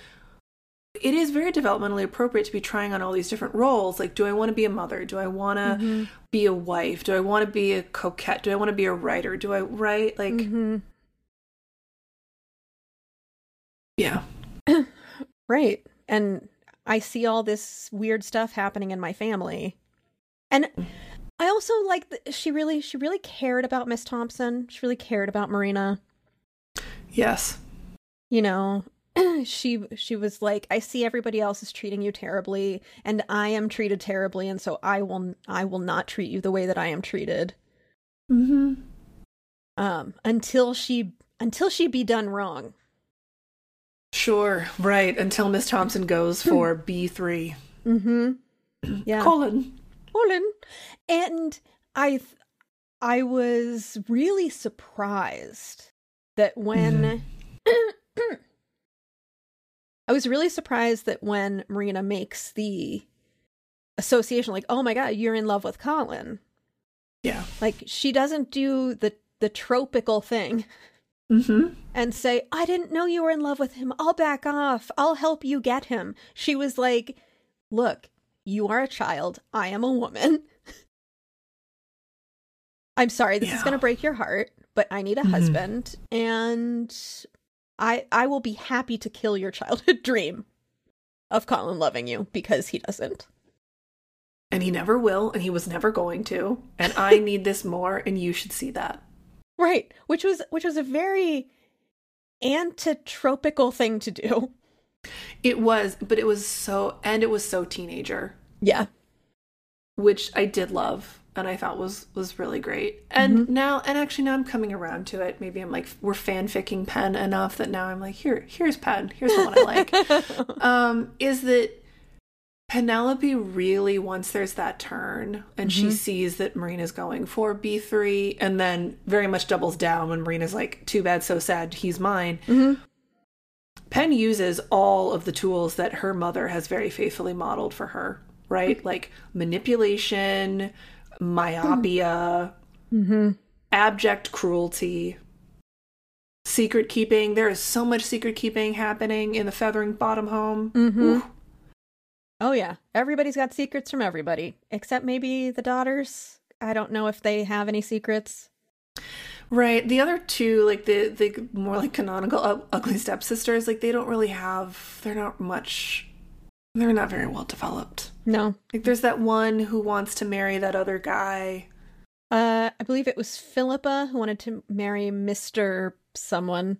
it is very developmentally appropriate to be trying on all these different roles. Like, do I want to be a mother? Do I want to be a wife? Do I want to be a coquette? Do I want to be a writer? Do I write? Like,
Mhm.
yeah.
Right. And I see all this weird stuff happening in my family. And I also like that she really she really cared about Miss Thompson. She really cared about Marina.
Yes.
You know, she she was like, I see everybody else is treating you terribly and I am treated terribly and so I will I will not treat you the way that I am treated.
Mm-hmm.
Um until she until she be done wrong.
Sure. Right. Until Miss Thompson goes for B3.
Mm-hmm. Yeah.
Colon.
Colin. And I th- I was really surprised that when I was really surprised that when Marina makes the association like, "Oh my god, you're in love with Colin."
Yeah.
Like she doesn't do the the tropical thing
Mm-hmm.
and say, I didn't know you were in love with him. I'll back off. I'll help you get him. She was like, Look, you are a child. I am a woman. I'm sorry, this is going to break your heart, but I need a
Mhm.
husband and I I will be happy to kill your childhood dream of Colin loving you because he doesn't.
And he never will, and he was never going to. And I need this more, and you should see that.
Right, which was which was a very antitropical thing to do.
It was, but it was so, and it was so teenager.
Yeah.
which I did love and I thought was was really great. And mm-hmm. now and actually now I'm coming around to it. Maybe I'm like we're fanficking Pen enough that now I'm like here here's Pen. Here's the one I like. um is that Penelope really once there's that turn and she mm-hmm. sees that Marina's going for B3 and then very much doubles down when Marina's like too bad so sad he's mine. Mm-hmm. Pen uses all of the tools that her mother has very faithfully modeled for her, right? Mm-hmm. Like manipulation, myopia, mm-hmm. abject cruelty, secret keeping. There is so much secret keeping happening in the Feathering Bottom home. Mm-hmm. Ooh.
Oh yeah, everybody's got secrets from everybody, except maybe the daughters. I don't know if they have any secrets.
Right. The other two, like the the more like canonical ugly stepsisters, like they don't really have. They're not much. They're not very well developed.
No.
Like there's that one who wants to marry that other guy.
Uh I believe it was Philippa who wanted to marry Mr. someone.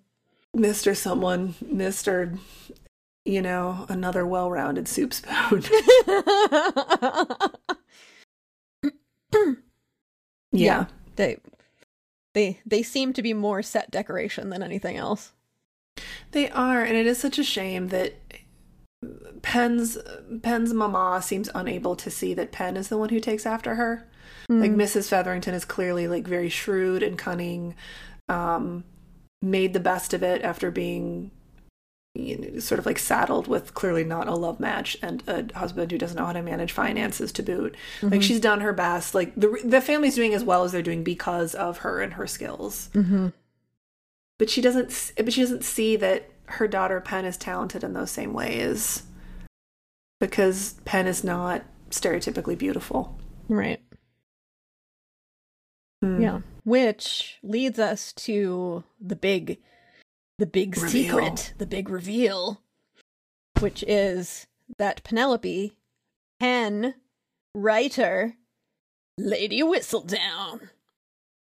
Mr. Someone, Mr. You know, another well rounded soup spoon. Yeah.
They they they seem to be more set decoration than anything else.
They are, and it is such a shame that Pen's Pen's mama seems unable to see that Pen is the one who takes after her. Like Mrs. Featherington is clearly like very shrewd and cunning, um, made the best of it after being you know, sort of like saddled with clearly not a love match and a husband who doesn't know how to manage finances to boot. Like she's done her best. Like the the family's doing as well as they're doing because of her and her skills.
Mm-hmm.
But she doesn't. But she doesn't see that her daughter Pen is talented in those same ways because Pen is not stereotypically beautiful.
Right.
Hmm.
Yeah. Which leads us to the big the big
Reveal.
secret, the big reveal, which is that Penelope, pen writer, Lady Whistledown.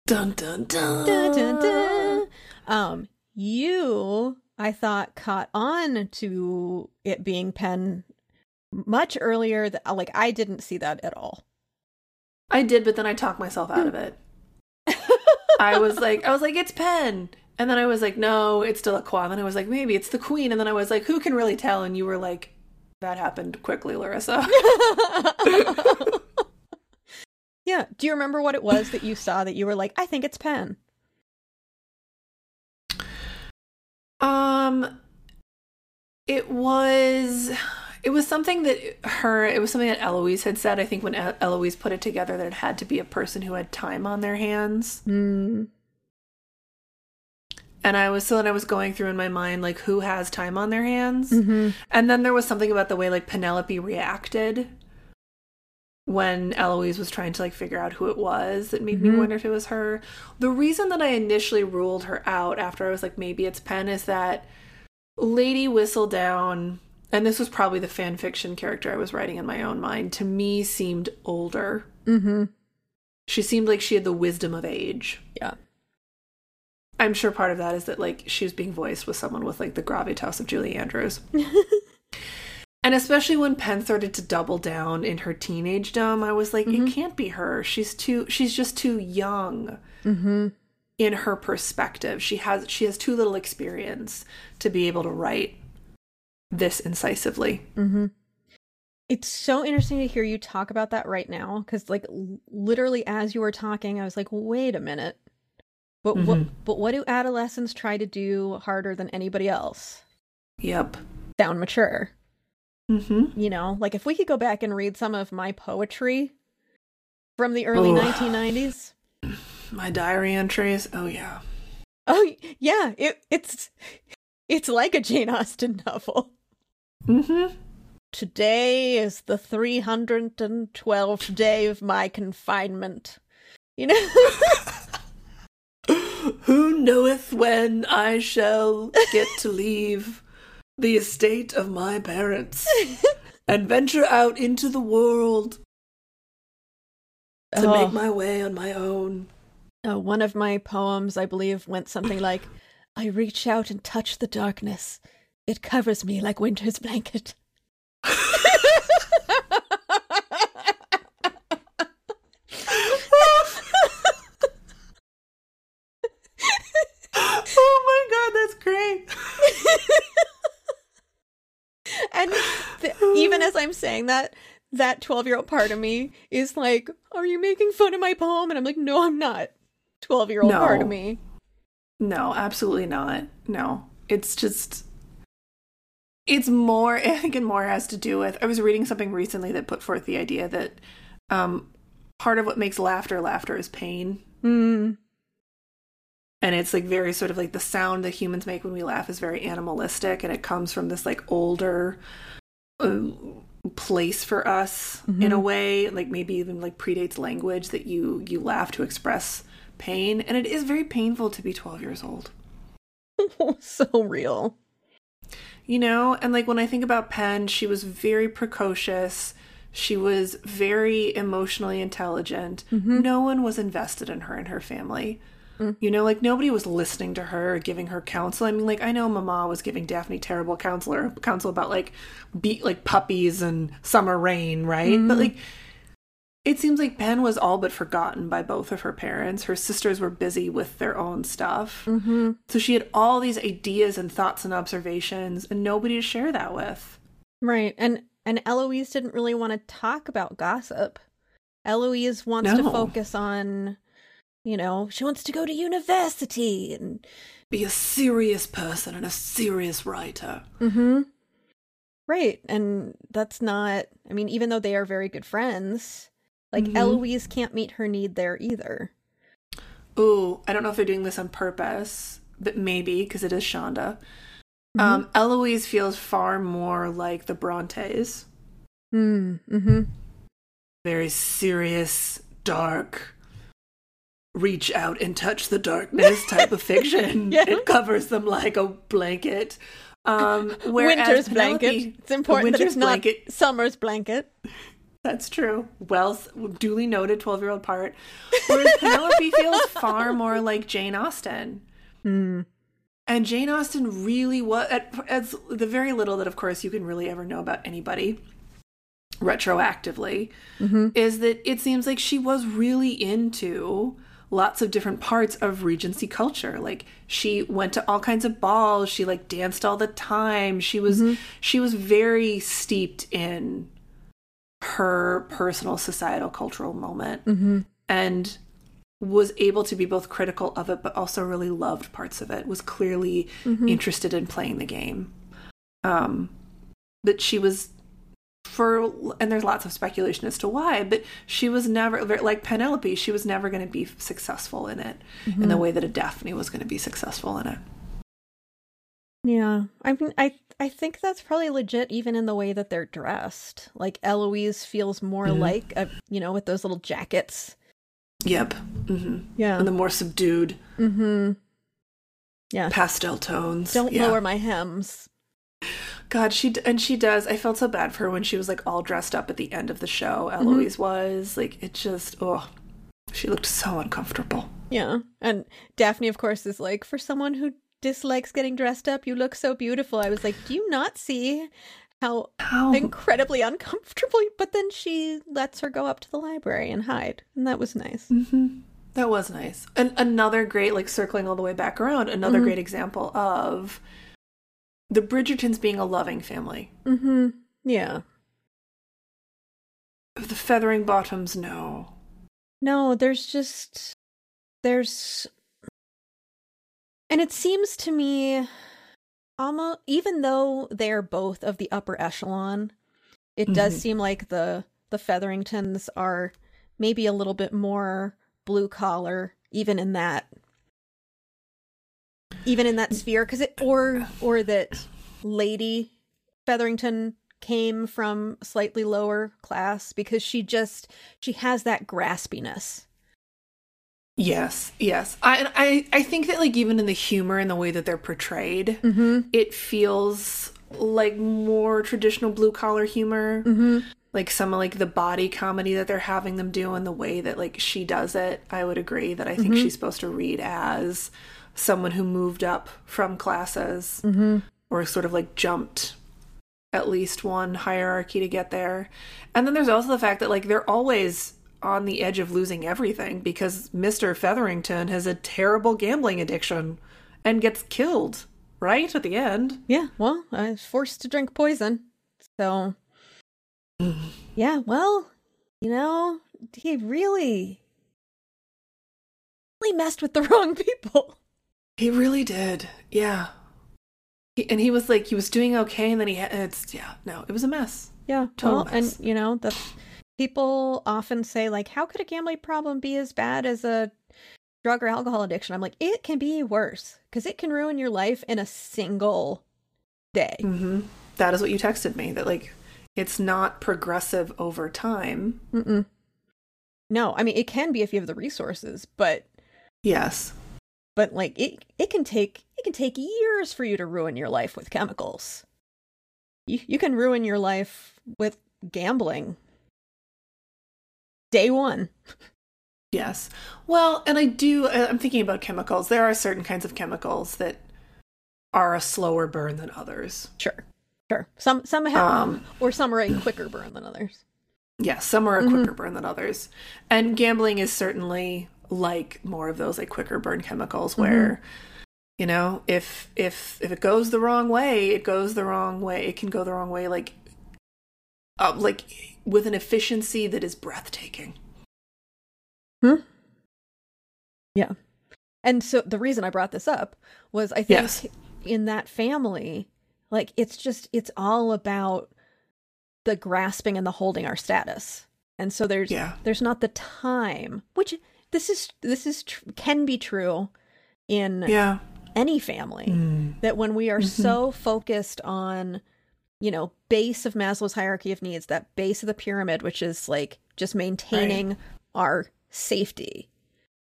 Dun dun dun.
Dun, dun, dun. Um, you, I thought, caught on to it being pen much earlier. Th- like I didn't see that at all.
I did, but then I talked myself out of it. I was like, I was like, it's Pen. And then I was like, no, it's Delacroix. And then I was like, maybe it's the Queen. And then I was like, who can really tell? And you were like, that happened quickly, Larisa.
yeah. Do you remember what it was that you saw that you were like, I think it's pen?
Um, it was, it was something that her, it was something that Eloise had said. I think when E- Eloise put it together, that it had to be a person who had time on their hands.
Mm.
And I was so then I was going through in my mind like who has time on their hands.
Mm-hmm.
And then there was something about the way like Penelope reacted when Eloise was trying to like figure out who it was that made me
Mhm.
wonder if it was her. The reason that I initially ruled her out after I was like maybe it's Pen is that Lady Whistledown and this was probably the fan fiction character I was writing in my own mind to me seemed older.
Mm-hmm.
She seemed like she had the wisdom of age.
Yeah.
I'm sure part of that is that like she was being voiced with someone with like the gravitas of Julie Andrews. and especially when Pen started to double down in her teenage teenagedom, I was like, it can't be her. She's too she's just too young
Mm-hmm.
in her perspective. She has she has too little experience to be able to write this incisively.
Mm-hmm. It's so interesting to hear you talk about that right now because, like, l- literally as you were talking, I was like, "Wait a minute." But what?
Mhm.
But what do adolescents try to do harder than anybody else?
Yep.
Sound mature.
Mm-hmm.
You know, like if we could go back and read some of my poetry from the early
Ugh.
1990s.
My diary entries. Oh yeah.
Oh yeah, it, it's it's like a Jane Austen novel.
Mm-hmm.
Today is the 312th day of my confinement. You know?
Who knoweth when I shall get to leave the estate of my parents and venture out into the world to
Oh.
make my way on my own?
Uh, one of my poems, I believe, went something like, I reach out and touch the darkness. It covers me like winter's blanket.
oh my god, that's great.
and th- even as I'm saying that, that 12 year old part of me is like, Are you making fun of my poem? And I'm like, No, I'm not. 12 year old
No.
part of me.
No, absolutely not. No. It's just it's more I think it more has to do with I was reading something recently that put forth the idea that um part of what makes laughter laughter is pain.
Mm.
And it's like very sort of like the sound that humans make when we laugh is very animalistic and it comes from this like older uh, place for us in a way like maybe even like predates language that you you laugh to express pain and it is very painful to be 12 years old.
So real.
you know and like when i think about penn she was very precocious. She was very emotionally intelligent.
Mhm.
no one was invested in her and her family
Mm.
you know like nobody was listening to her or giving her counsel i mean like i know mama was giving daphne terrible counselor counsel about like beat like puppies and summer rain right but
Mhm.
like it seems like Pen was all but forgotten by both of her parents. Her sisters were busy with their own stuff.
Mm-hmm.
So she had all these ideas and thoughts and observations and nobody to share that with.
Right. And and Eloise didn't really want to talk about gossip. Eloise wants to focus on, you know, she wants to go to university and
Be a serious person and a serious writer.
Mm-hmm. Right. And that's not I mean, even though they are very good friends, like
Mhm.
Eloise can't meet her need there either.
Ooh, I don't know if they're doing this on purpose, but maybe because it is Shonda.
Mm-hmm.
Um, Eloise feels far more like the Brontes.
Mm-hmm.
Very serious, dark, reach out and touch the darkness type of fiction.
Yeah.
It covers them like a blanket. Um,
Winter's blanket. It's important that
winter's
it's not
blanket.
summer's blanket.
That's true. Well, duly noted, 12 year old part. Whereas Penelope feels far more like Jane Austen.
Hmm.
And Jane Austen really was, at, as the very little that, of course, you can really ever know about anybody retroactively,
Mm-hmm.
is that it seems like she was really into lots of different parts of Regency culture. Like she went to all kinds of balls, she like danced all the time. She was she was very steeped in her personal societal cultural moment
Mm-hmm.
and was able to be both critical of it but also really loved parts of it was clearly
Mm-hmm.
interested in playing the game um but she was for and there's lots of speculation as to why but she was never like penelope she was never going to be successful in it in
Mm-hmm.
the way that a daphne was going to be successful in it
Yeah. I mean I I think that's probably legit even in the way that they're dressed. Like Eloise feels more
Mhm.
like a you know, with those little jackets.
yep mm-hmm.
Yeah.
and the more subdued
Mm-hmm. Yeah.
pastel tones
Don't
yeah.
lower my hems.
God, she and she does. I felt so bad for her when she was like all dressed up at the end of the show. Eloise was like, it just oh, she looked so uncomfortable.
Yeah. And Daphne, of course, is like, for someone who dislikes getting dressed up, you look so beautiful. I was like, do you not see how
How
incredibly uncomfortable? But then she lets her go up to the library and hide. And that was nice.
Mhm. that was nice. And another great, like circling all the way back around, another great example of the Bridgertons being a loving family.
Mm-hmm. Yeah.
The Feathering Bottoms, no.
No, there's just there's and it seems to me almost even though they're both of the upper echelon, it does
Mhm.
seem like the the Featheringtons are maybe a little bit more blue collar even in that even in that sphere cuz it or or that lady Featherington came from slightly lower class because she just she has that graspiness.
Yes, yes. I I I think that like even in the humor and the way that they're portrayed,
Mm-hmm.
it feels like more traditional blue collar humor.
Mm-hmm.
Like some of like the body comedy that they're having them do and the way that like she does it, I would agree that I think
Mhm.
she's supposed to read as someone who moved up from classes
Mm-hmm.
or sort of like jumped at least one hierarchy to get there. And then there's also the fact that like they're always on the edge of losing everything because Mr. Featherington has a terrible gambling addiction and gets killed right at the end.
Yeah, well, I was forced to drink poison. So yeah, well, you know, he really really messed with the wrong people.
He really did. Yeah. He, and he was like he was doing okay and then he had it's yeah, no, it was a mess.
Yeah,
Total
well,
mess.
and you know, that's people often say like how could a gambling problem be as bad as a drug or alcohol addiction? I'm like, it can be worse cuz it can ruin your life in a single day.
Mhm. That is what you texted me that like it's not progressive over time.
Mm-mm. No, I mean it can be if you have the resources, but
Yes.
But like it it can take it can take years for you to ruin your life with chemicals. You you can ruin your life with gambling. Day 1.
Yes. Well, and I do, uh, I'm thinking about chemicals. There are certain kinds of chemicals that are a slower burn than others.
Sure. Sure. Some some have
Um,
or some are a quicker burn than others.
Yeah, some are a
Mhm.
quicker burn than others. And gambling is certainly like more of those like quicker burn chemicals where you know, if if if it goes the wrong way, it goes the wrong way. It can go the wrong way like uh, like with an efficiency that is breathtaking.
hmm Yeah. And so the reason I brought this up was I think
Yes.
in that family, like it's just it's all about the grasping and the holding our status. And so there's
Yeah.
there's not the time, which this is this is tr- can be true in
Yeah.
any family
Mm.
that when we are
Mhm.
so focused on you know base of maslow's hierarchy of needs that base of the pyramid which is like just maintaining our safety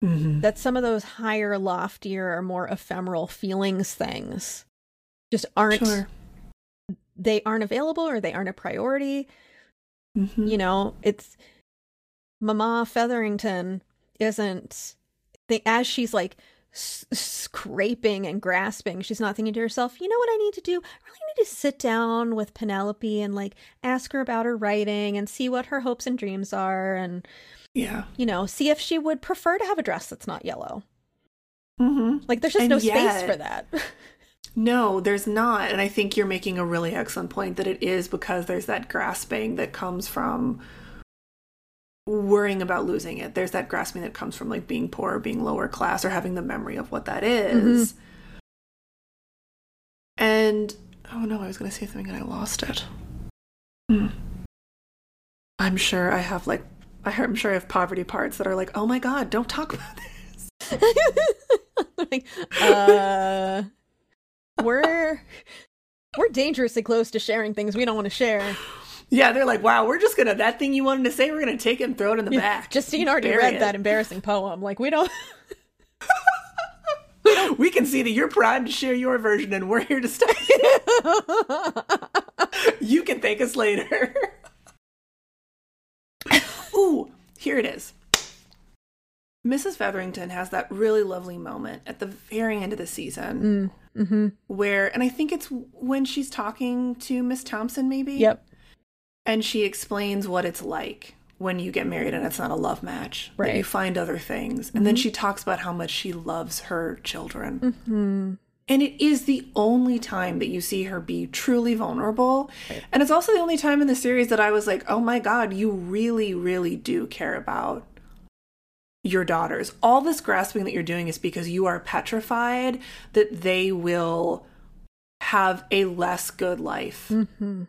Mhm.
that some of those higher loftier or more ephemeral feelings things just aren't
Sure.
they aren't available or they aren't a priority
Mhm.
you know it's mama featherington isn't as she's like s- scraping and grasping she's not thinking to herself you know what i need to do i really need to sit down with penelope and like ask her about her writing and see what her hopes and dreams are and
Yeah.
you know see if she would prefer to have a dress that's not yellow
Mhm.
like there's just
And
no space for that
No, there's not. And I think you're making a really excellent point that it is because there's that grasping that comes from worrying about losing it. There's that grasping that comes from like being poor, or being lower class, or having the memory of what that is. And oh no, I was going to say something and I lost it. Hmm. I'm sure I have like, I'm sure I have poverty parts that are like, oh my god, don't talk about this.
like, uh, we're we're dangerously close to sharing things we don't want to share.
Yeah, they're like, wow, we're just gonna that thing you wanted to say, we're gonna take it and throw it in the back.
Justine already
Bury
read
it.
that embarrassing poem. Like we don't.
we can see that you're primed to share your version, and we're here to stay. you can thank us later. Ooh, here it is. Mrs. Featherington has that really lovely moment at the very end of the season
mm-hmm.
where, and I think it's when she's talking to Miss Thompson, maybe.
Yep.
And she explains what it's like when you get married and it's not a love match.
Right.
you find other things. And then she talks about how much she loves her children.
Mm-hmm.
And it is the only time that you see her be truly vulnerable. And it's also the only time in the series that I was like, oh my God, you really, really do care about your daughters. All this grasping that you're doing is because you are petrified that they will have a less good life.
Mm-hmm.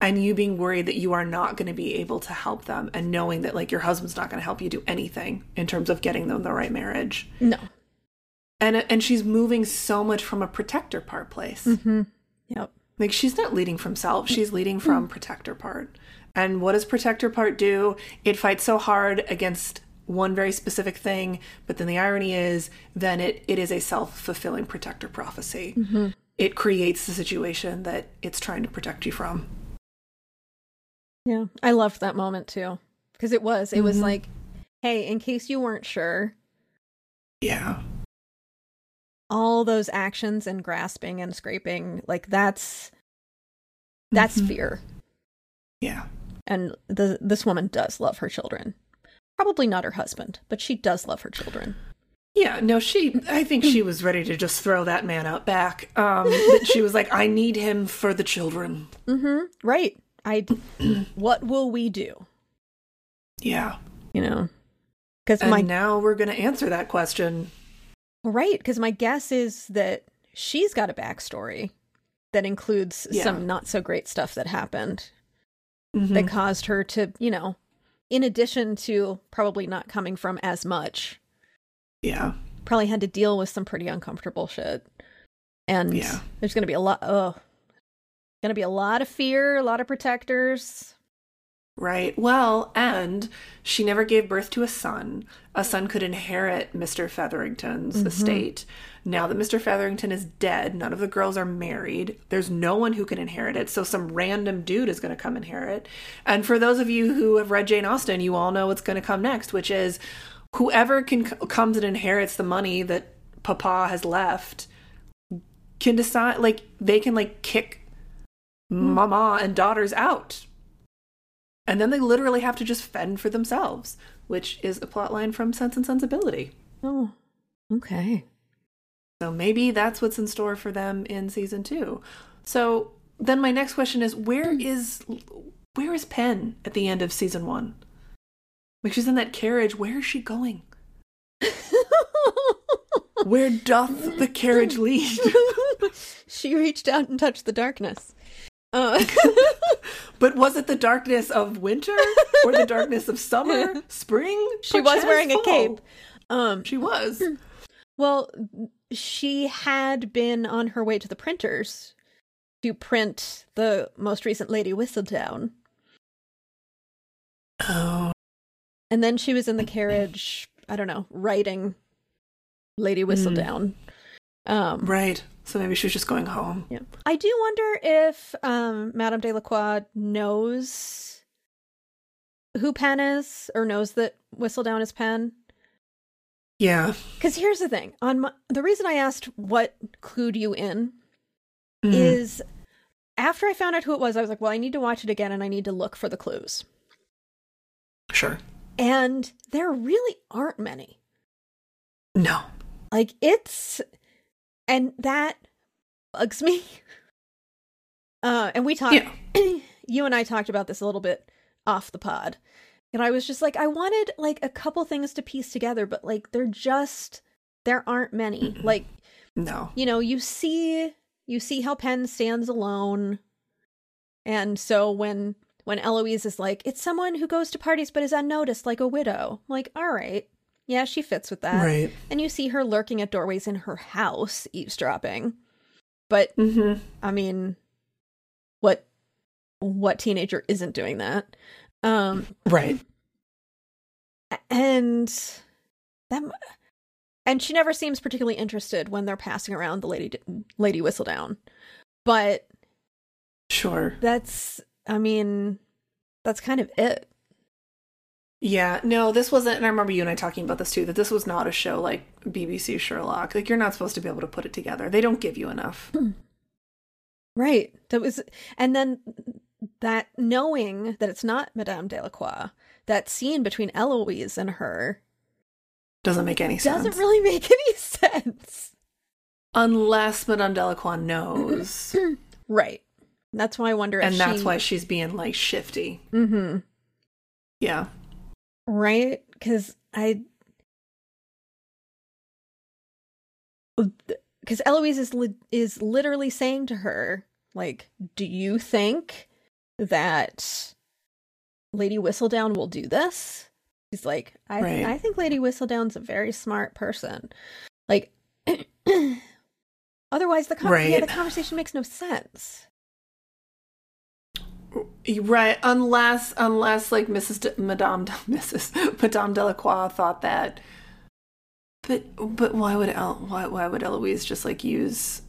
And you being worried that you are not going to be able to help them, and knowing that like your husband's not going to help you do anything in terms of getting them the right marriage.
No.
And and she's moving so much from a protector part place.
Mm-hmm. Yep.
Like she's not leading from self, she's leading from protector part. And what does protector part do? It fights so hard against one very specific thing, but then the irony is then it, it is a self-fulfilling protector prophecy. It creates the situation that it's trying to protect you from.
Yeah. I loved that moment too because it was. It was
Mhm.
like, hey, in case you weren't sure,
Yeah.
all those actions and grasping and scraping, like that's that's
Mhm.
fear.
Yeah.
And the this woman does love her children. Probably not her husband, but she does love her children.
Yeah, no, she I think she was ready to just throw that man out back. Um but she was like, I need him for the children.
Mm-hmm. Right. I. what will we do?
Yeah.
You know, because my
now we're gonna answer that question.
right, because my guess is that she's got a backstory that includes
Yeah.
some not so great stuff that happened
Mhm.
that caused her to, you know, in addition to probably not coming from as much,
Yeah.
probably had to deal with some pretty uncomfortable shit. And
Yeah.
there's going to be a lot, oh, going to be a lot of fear, a lot of protectors.
Right. Well, and she never gave birth to a son. A son could inherit Mr. Featherington's mm-hmm. estate. Now that Mr. Featherington is dead, none of the girls are married. There's no one who can inherit it. So some random dude is going to come inherit. And for those of you who have read Jane Austen, you all know what's going to come next, which is whoever can comes and inherits the money that Papa has left can decide like they can like kick Hmm. mama and daughters out And then they literally have to just fend for themselves, which is a plot line from Sense and Sensibility.
Oh, okay.
So maybe that's what's in store for them in season two. So then my next question is where hmm. is where is Pen at the end of season one? Like she's in that carriage. Where is she going? Where doth the carriage lead?
she reached out and touched the darkness. Uh.
but was it the darkness of winter or the darkness of summer, spring?
She was wearing
fall?
a cape. Um,
she was.
Well, she had been on her way to the printers to print the most recent Lady Whistledown.
Oh.
And then she was in the carriage, I don't know, writing Lady Whistledown.
Mm.
Um,
right. So maybe she was just going home.
Yeah. I do wonder if um, Madame Delacroix knows who Pen is or knows that Whistledown is Pen.
Yeah.
Because here's the thing: on my, the reason I asked what clued you in mm. is after I found out who it was, I was like, well, I need to watch it again and I need to look for the clues.
Sure.
And there really aren't many.
No.
Like it's and that bugs me. Uh and we talked yeah. you and I talked about this a little bit off the pod. And I was just like I wanted like a couple things to piece together, but like they're just there aren't many. Mm-hmm. Like
no.
You know, you see you see how Pen stands alone. And so when when Eloise is like, it's someone who goes to parties but is unnoticed like a widow. I'm like, all right. Yeah, she fits with that.
Right.
And you see her lurking at doorways in her house, eavesdropping. But
mm-hmm.
I mean, what what teenager isn't doing that? Um
Right.
And that and she never seems particularly interested when they're passing around the lady lady Whistledown. But
sure.
That's I mean, that's kind of it.
Yeah, no, this wasn't, and I remember you and I talking about this too, that this was not a show like BBC Sherlock. Like, you're not supposed to be able to put it together. They don't give you enough.
Right. That was, and then that knowing that it's not Madame Delacroix, that scene between Eloise and her
doesn't make any sense.
Doesn't really make any sense.
Unless Madame Delacroix knows.
right. That's why I wonder
And that's
she...
why she's being like shifty.
Mm-hmm.
Yeah.
Right? Because I because Eloise is li- is literally saying to her, like, "Do you think that Lady Whistledown will do this?" She's like, "I
right.
I think Lady Whistledown's a very smart person." Like, otherwise the con-
right.
yeah, the conversation makes no sense.
Right, unless unless like Mrs. De- Madame De- Mrs. Madame Delacroix thought that, but but why would El- why why would Eloise just like use?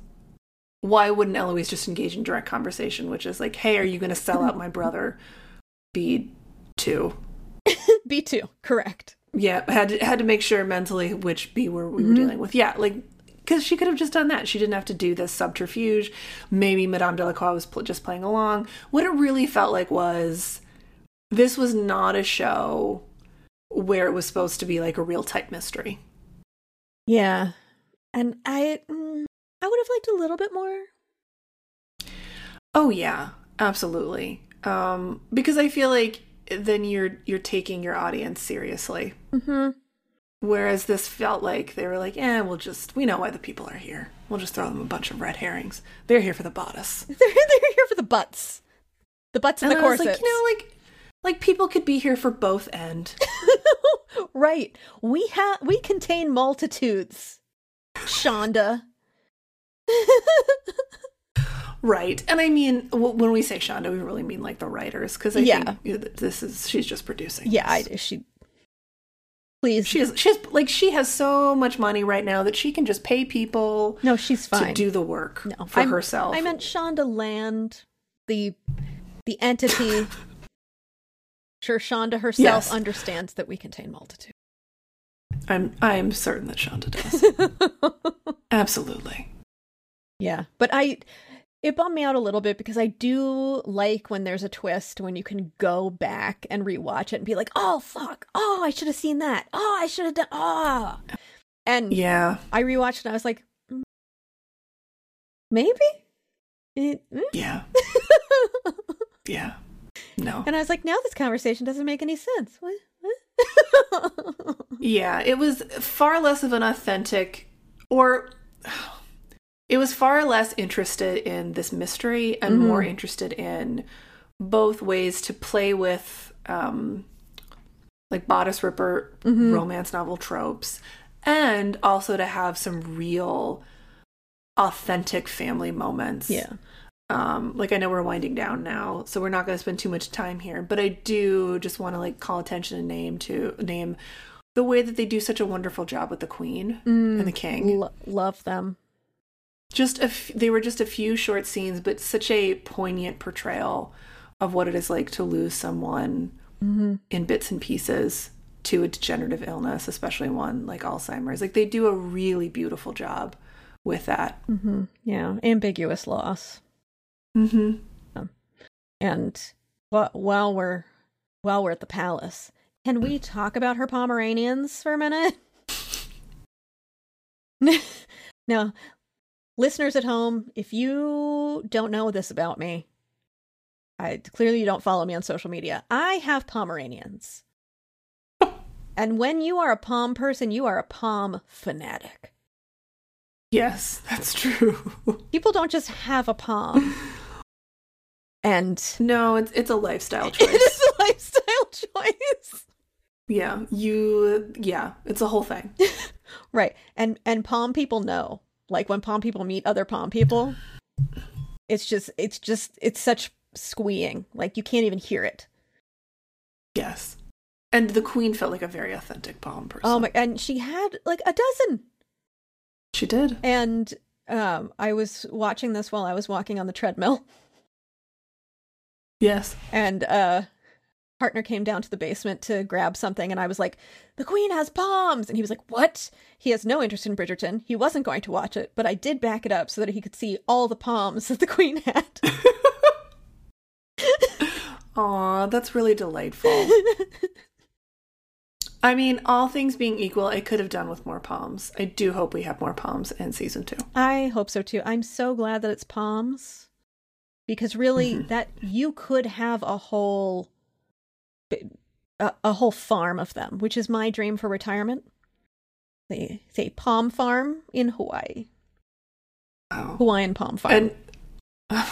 Why wouldn't Eloise just engage in direct conversation, which is like, "Hey, are you going to sell out my brother?" B two.
B two, correct.
Yeah, had to, had to make sure mentally which B were we were mm-hmm. dealing with. Yeah, like because she could have just done that. She didn't have to do this subterfuge. Maybe Madame Delacroix was pl- just playing along. What it really felt like was this was not a show where it was supposed to be like a real type mystery.
Yeah, and I mm, I would have liked a little bit more.
Oh yeah, absolutely. Um, because I feel like then you're you're taking your audience seriously.
Mm-hmm.
Whereas this felt like they were like, eh, we'll just, we know why the people are here. We'll just throw them a bunch of red herrings. They're here for the bodice.
they're, they're here for the butts. The butts and,
and
the corsets.
Like, you know, like, like people could be here for both end.
right. We have, we contain multitudes. Shonda.
right. And I mean, when we say Shonda, we really mean like the writers. Because I
yeah.
think this is, she's just producing.
Yeah, I, she Please.
She has she has like she has so much money right now that she can just pay people
No, she's fine.
to do the work
no,
for
I'm,
herself.
I meant Shondaland, the the entity. sure Shonda herself
Yes.
understands that we contain multitude.
I'm I'm certain that Shonda does. Absolutely.
Yeah. But I it bummed me out a little bit because I do like when there's a twist when you can go back and rewatch it and be like, oh fuck, oh I should have seen that, oh I should have done, oh. And
Yeah.
I rewatched it and I was like, mm, maybe. It- mm.
Yeah. Yeah. No.
and I was like, now this conversation doesn't make any sense. What? what?
Yeah, it was far less of an authentic, or it was far less interested in this mystery and
Mhm.
more interested in both ways to play with, um, like bodice ripper
Mhm.
romance novel tropes, and also to have some real, authentic family moments.
yeah.
um like i know we're winding down now so we're not going to spend too much time here but i do just want to like call attention and name to name the way that they do such a wonderful job with the queen and the king
Lo- love them.
Just a f- they were just a few short scenes but such a poignant portrayal of what it is like to lose someone
Mm-hmm.
in bits and pieces to a degenerative illness especially one like alzheimer's like they do a really beautiful job with that
Mm-hmm. Yeah, ambiguous loss.
mm-hmm.
And wh- while we're while we're at the palace, can we talk about her Pomeranians for a minute? now, listeners at home, if you don't know this about me, I clearly you don't follow me on social media. I have Pomeranians. And when you are a pom person, you are a pom fanatic.
yes that's true
People don't just have a pom. And
No, it's it's a lifestyle choice.
It is a lifestyle choice.
yeah, you yeah, it's a whole thing.
Right. And and pom people know. Like when pom people meet other pom people, it's just it's just it's such squeeing. Like you can't even hear it.
Yes. And the queen felt like a very authentic pom person.
Oh my and she had like a dozen.
She did.
And um I was watching this while I was walking on the treadmill
Yes.
and uh partner came down to the basement to grab something and I was like, "The queen has poms." And he was like, "What?" He has no interest in Bridgerton. He wasn't going to watch it, but I did back it up so that he could see all the poms that the queen had.
Aw, that's really delightful. I mean, all things being equal, I could have done with more poms. I do hope we have more poms in season two.
I hope so too. I'm so glad that it's poms because really
Mhm.
that you could have a whole a, a whole farm of them, which is my dream for retirement. They say pom farm in Hawaii.
Wow.
Hawaiian pom farm.
And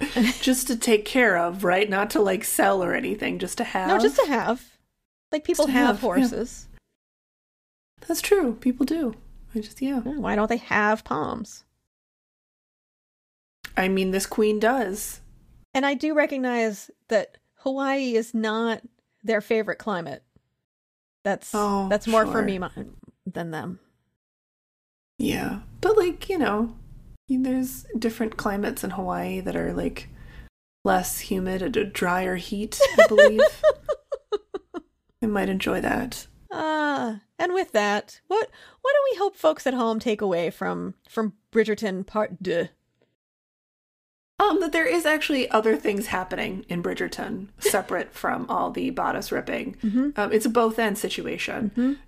just to take care of, right? Not to like sell or anything, just to have.
no, just to have. Like people have,
have, yeah.
horses.
That's true. People do. I just yeah.
Yeah, Why don't they have poms?
I mean, this queen does.
And I do recognize that Hawaii is not their favorite climate. That's
Oh,
that's more for me than them.
Yeah. But like, you know, there's different climates in Hawaii that are like less humid and a drier heat, I believe. I might enjoy that.
Ah, and with that, what what do we hope folks at home take away from from Bridgerton Part Deux?
Um, that there is actually other things happening in Bridgerton separate from all the bodice ripping.
Mm-hmm.
Um, it's a both end situation.
Mhm.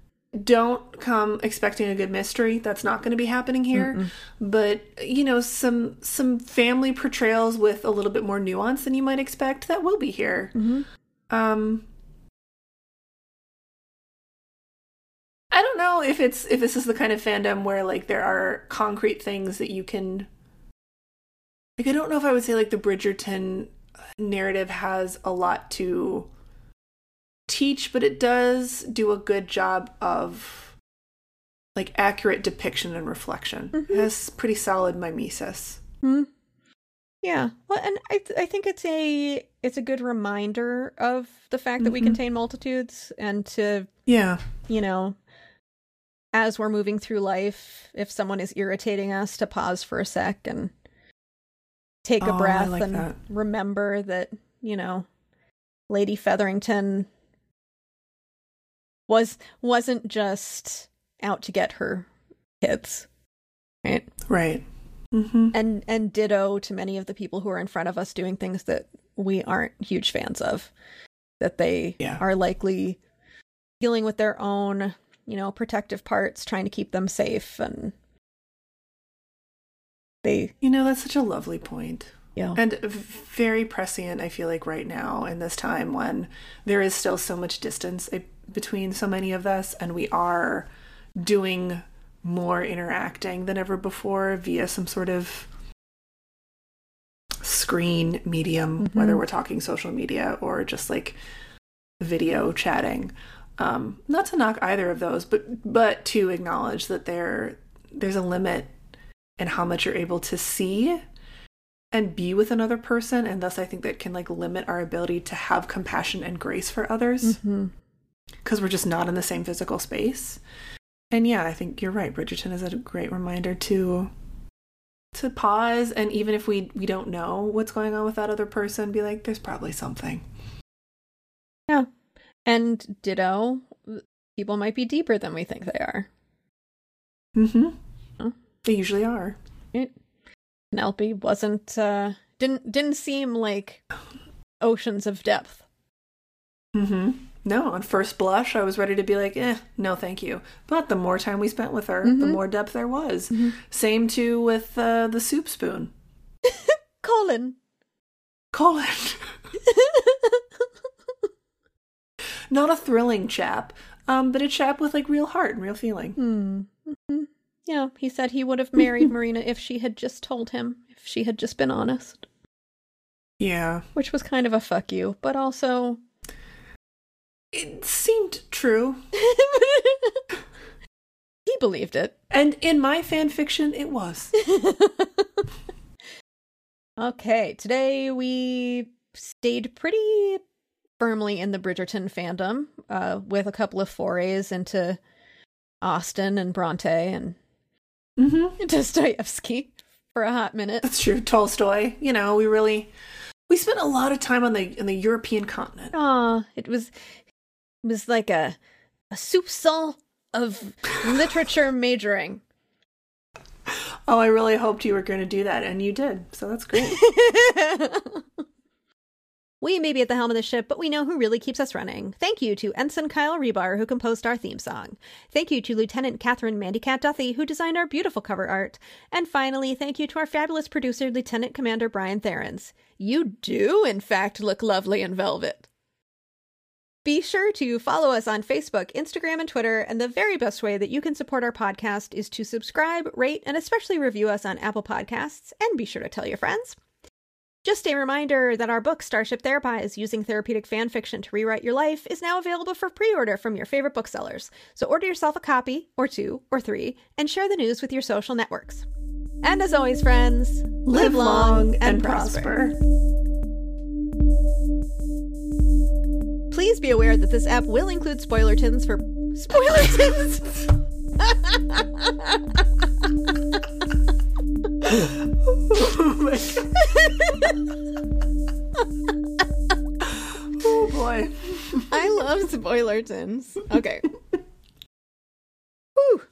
Don't come expecting a good mystery. That's not going to be happening here. But you know, some some family portrayals with a little bit more nuance than you might expect that will be here.
Mm-hmm.
Um, I don't know if it's if this is the kind of fandom where like there are concrete things that you can. Like I don't know if I would say like the Bridgerton narrative has a lot to teach, but it does do a good job of like accurate depiction and reflection.
Mhm.
It has pretty solid mimesis.
Hmm. Yeah. Well, and I I think it's a it's a good reminder of the fact that we
Mhm.
contain multitudes and to
Yeah.
you know as we're moving through life if someone is irritating us to pause for a sec and take a
Oh,
breath
like
and
that.
remember that you know lady featherington was wasn't just out to get her kids right
Right. Mm-hmm.
and and ditto to many of the people who are in front of us doing things that we aren't huge fans of that they
Yeah.
are likely dealing with their own you know protective parts trying to keep them safe and they
You know, that's such a lovely point.
know
And very prescient, I feel like, right now in this time when there is still so much distance eh, between so many of us, and we are doing more interacting than ever before via some sort of screen medium, whether we're talking social media or just like video chatting. Um, not to knock either of those, but but to acknowledge that there there's a limit in how much you're able to see and be with another person and thus i think that can like limit our ability to have compassion and grace for others because we're just not in the same physical space. And yeah i think you're right. Bridgerton is a great reminder to to pause and even if we we don't know what's going on with that other person be like there's probably something.
Yeah. And ditto people might be deeper than we think they are.
Mm-hmm. They usually are.
It, penelope wasn't uh didn't didn't seem like oceans of depth.
Mm-hmm. No on first blush i was ready to be like eh no thank you. But the more time we spent with her the
Mhm.
more depth there was.
Mhm.
same too with uh, the soup spoon.
Colin
colin not a thrilling chap um but a chap with like real heart and real feeling.
Hmm. Yeah, he said he would have married Marina if she had just told him, if she had just been honest.
yeah
Which was kind of a fuck you, but also.
it seemed true
he believed it.
and in my fan fiction it was
okay, today we stayed pretty firmly in the Bridgerton fandom, uh, with a couple of forays into Austen and Bronte and
mm-hmm.
Dostoevsky for a hot minute.
that's true. Tolstoy. You know we really we spent a lot of time on the on the european continent.
Aw, it was it was like a a soupçon of literature majoring.
oh i really hoped you were going to do that and you did so that's great
we may be at the helm of the ship, but we know who really keeps us running. Thank you to Ensign Kyle Rebar, who composed our theme song. Thank you to Lieutenant Catherine Mandycat Duthie, who designed our beautiful cover art. And finally, thank you to our fabulous producer, Lieutenant Commander Brian Therens. You do, in fact, look lovely in velvet. Be sure to follow us on Facebook, Instagram, and Twitter. And the very best way that you can support our podcast is to subscribe, rate, and especially review us on Apple Podcasts. And be sure to tell your friends. Just a reminder that our book, Starship Therapise Using Therapeutic Fan Fiction to Rewrite Your Life, is now available for pre order from your favorite booksellers. So order yourself a copy, or two, or three, and share the news with your social networks. And as always, friends,
live long and prosper.
Please be aware that this app will include spoiler tins for spoiler tins.
oh my god. oh boy.
I love spoilertons. Okay. Whew.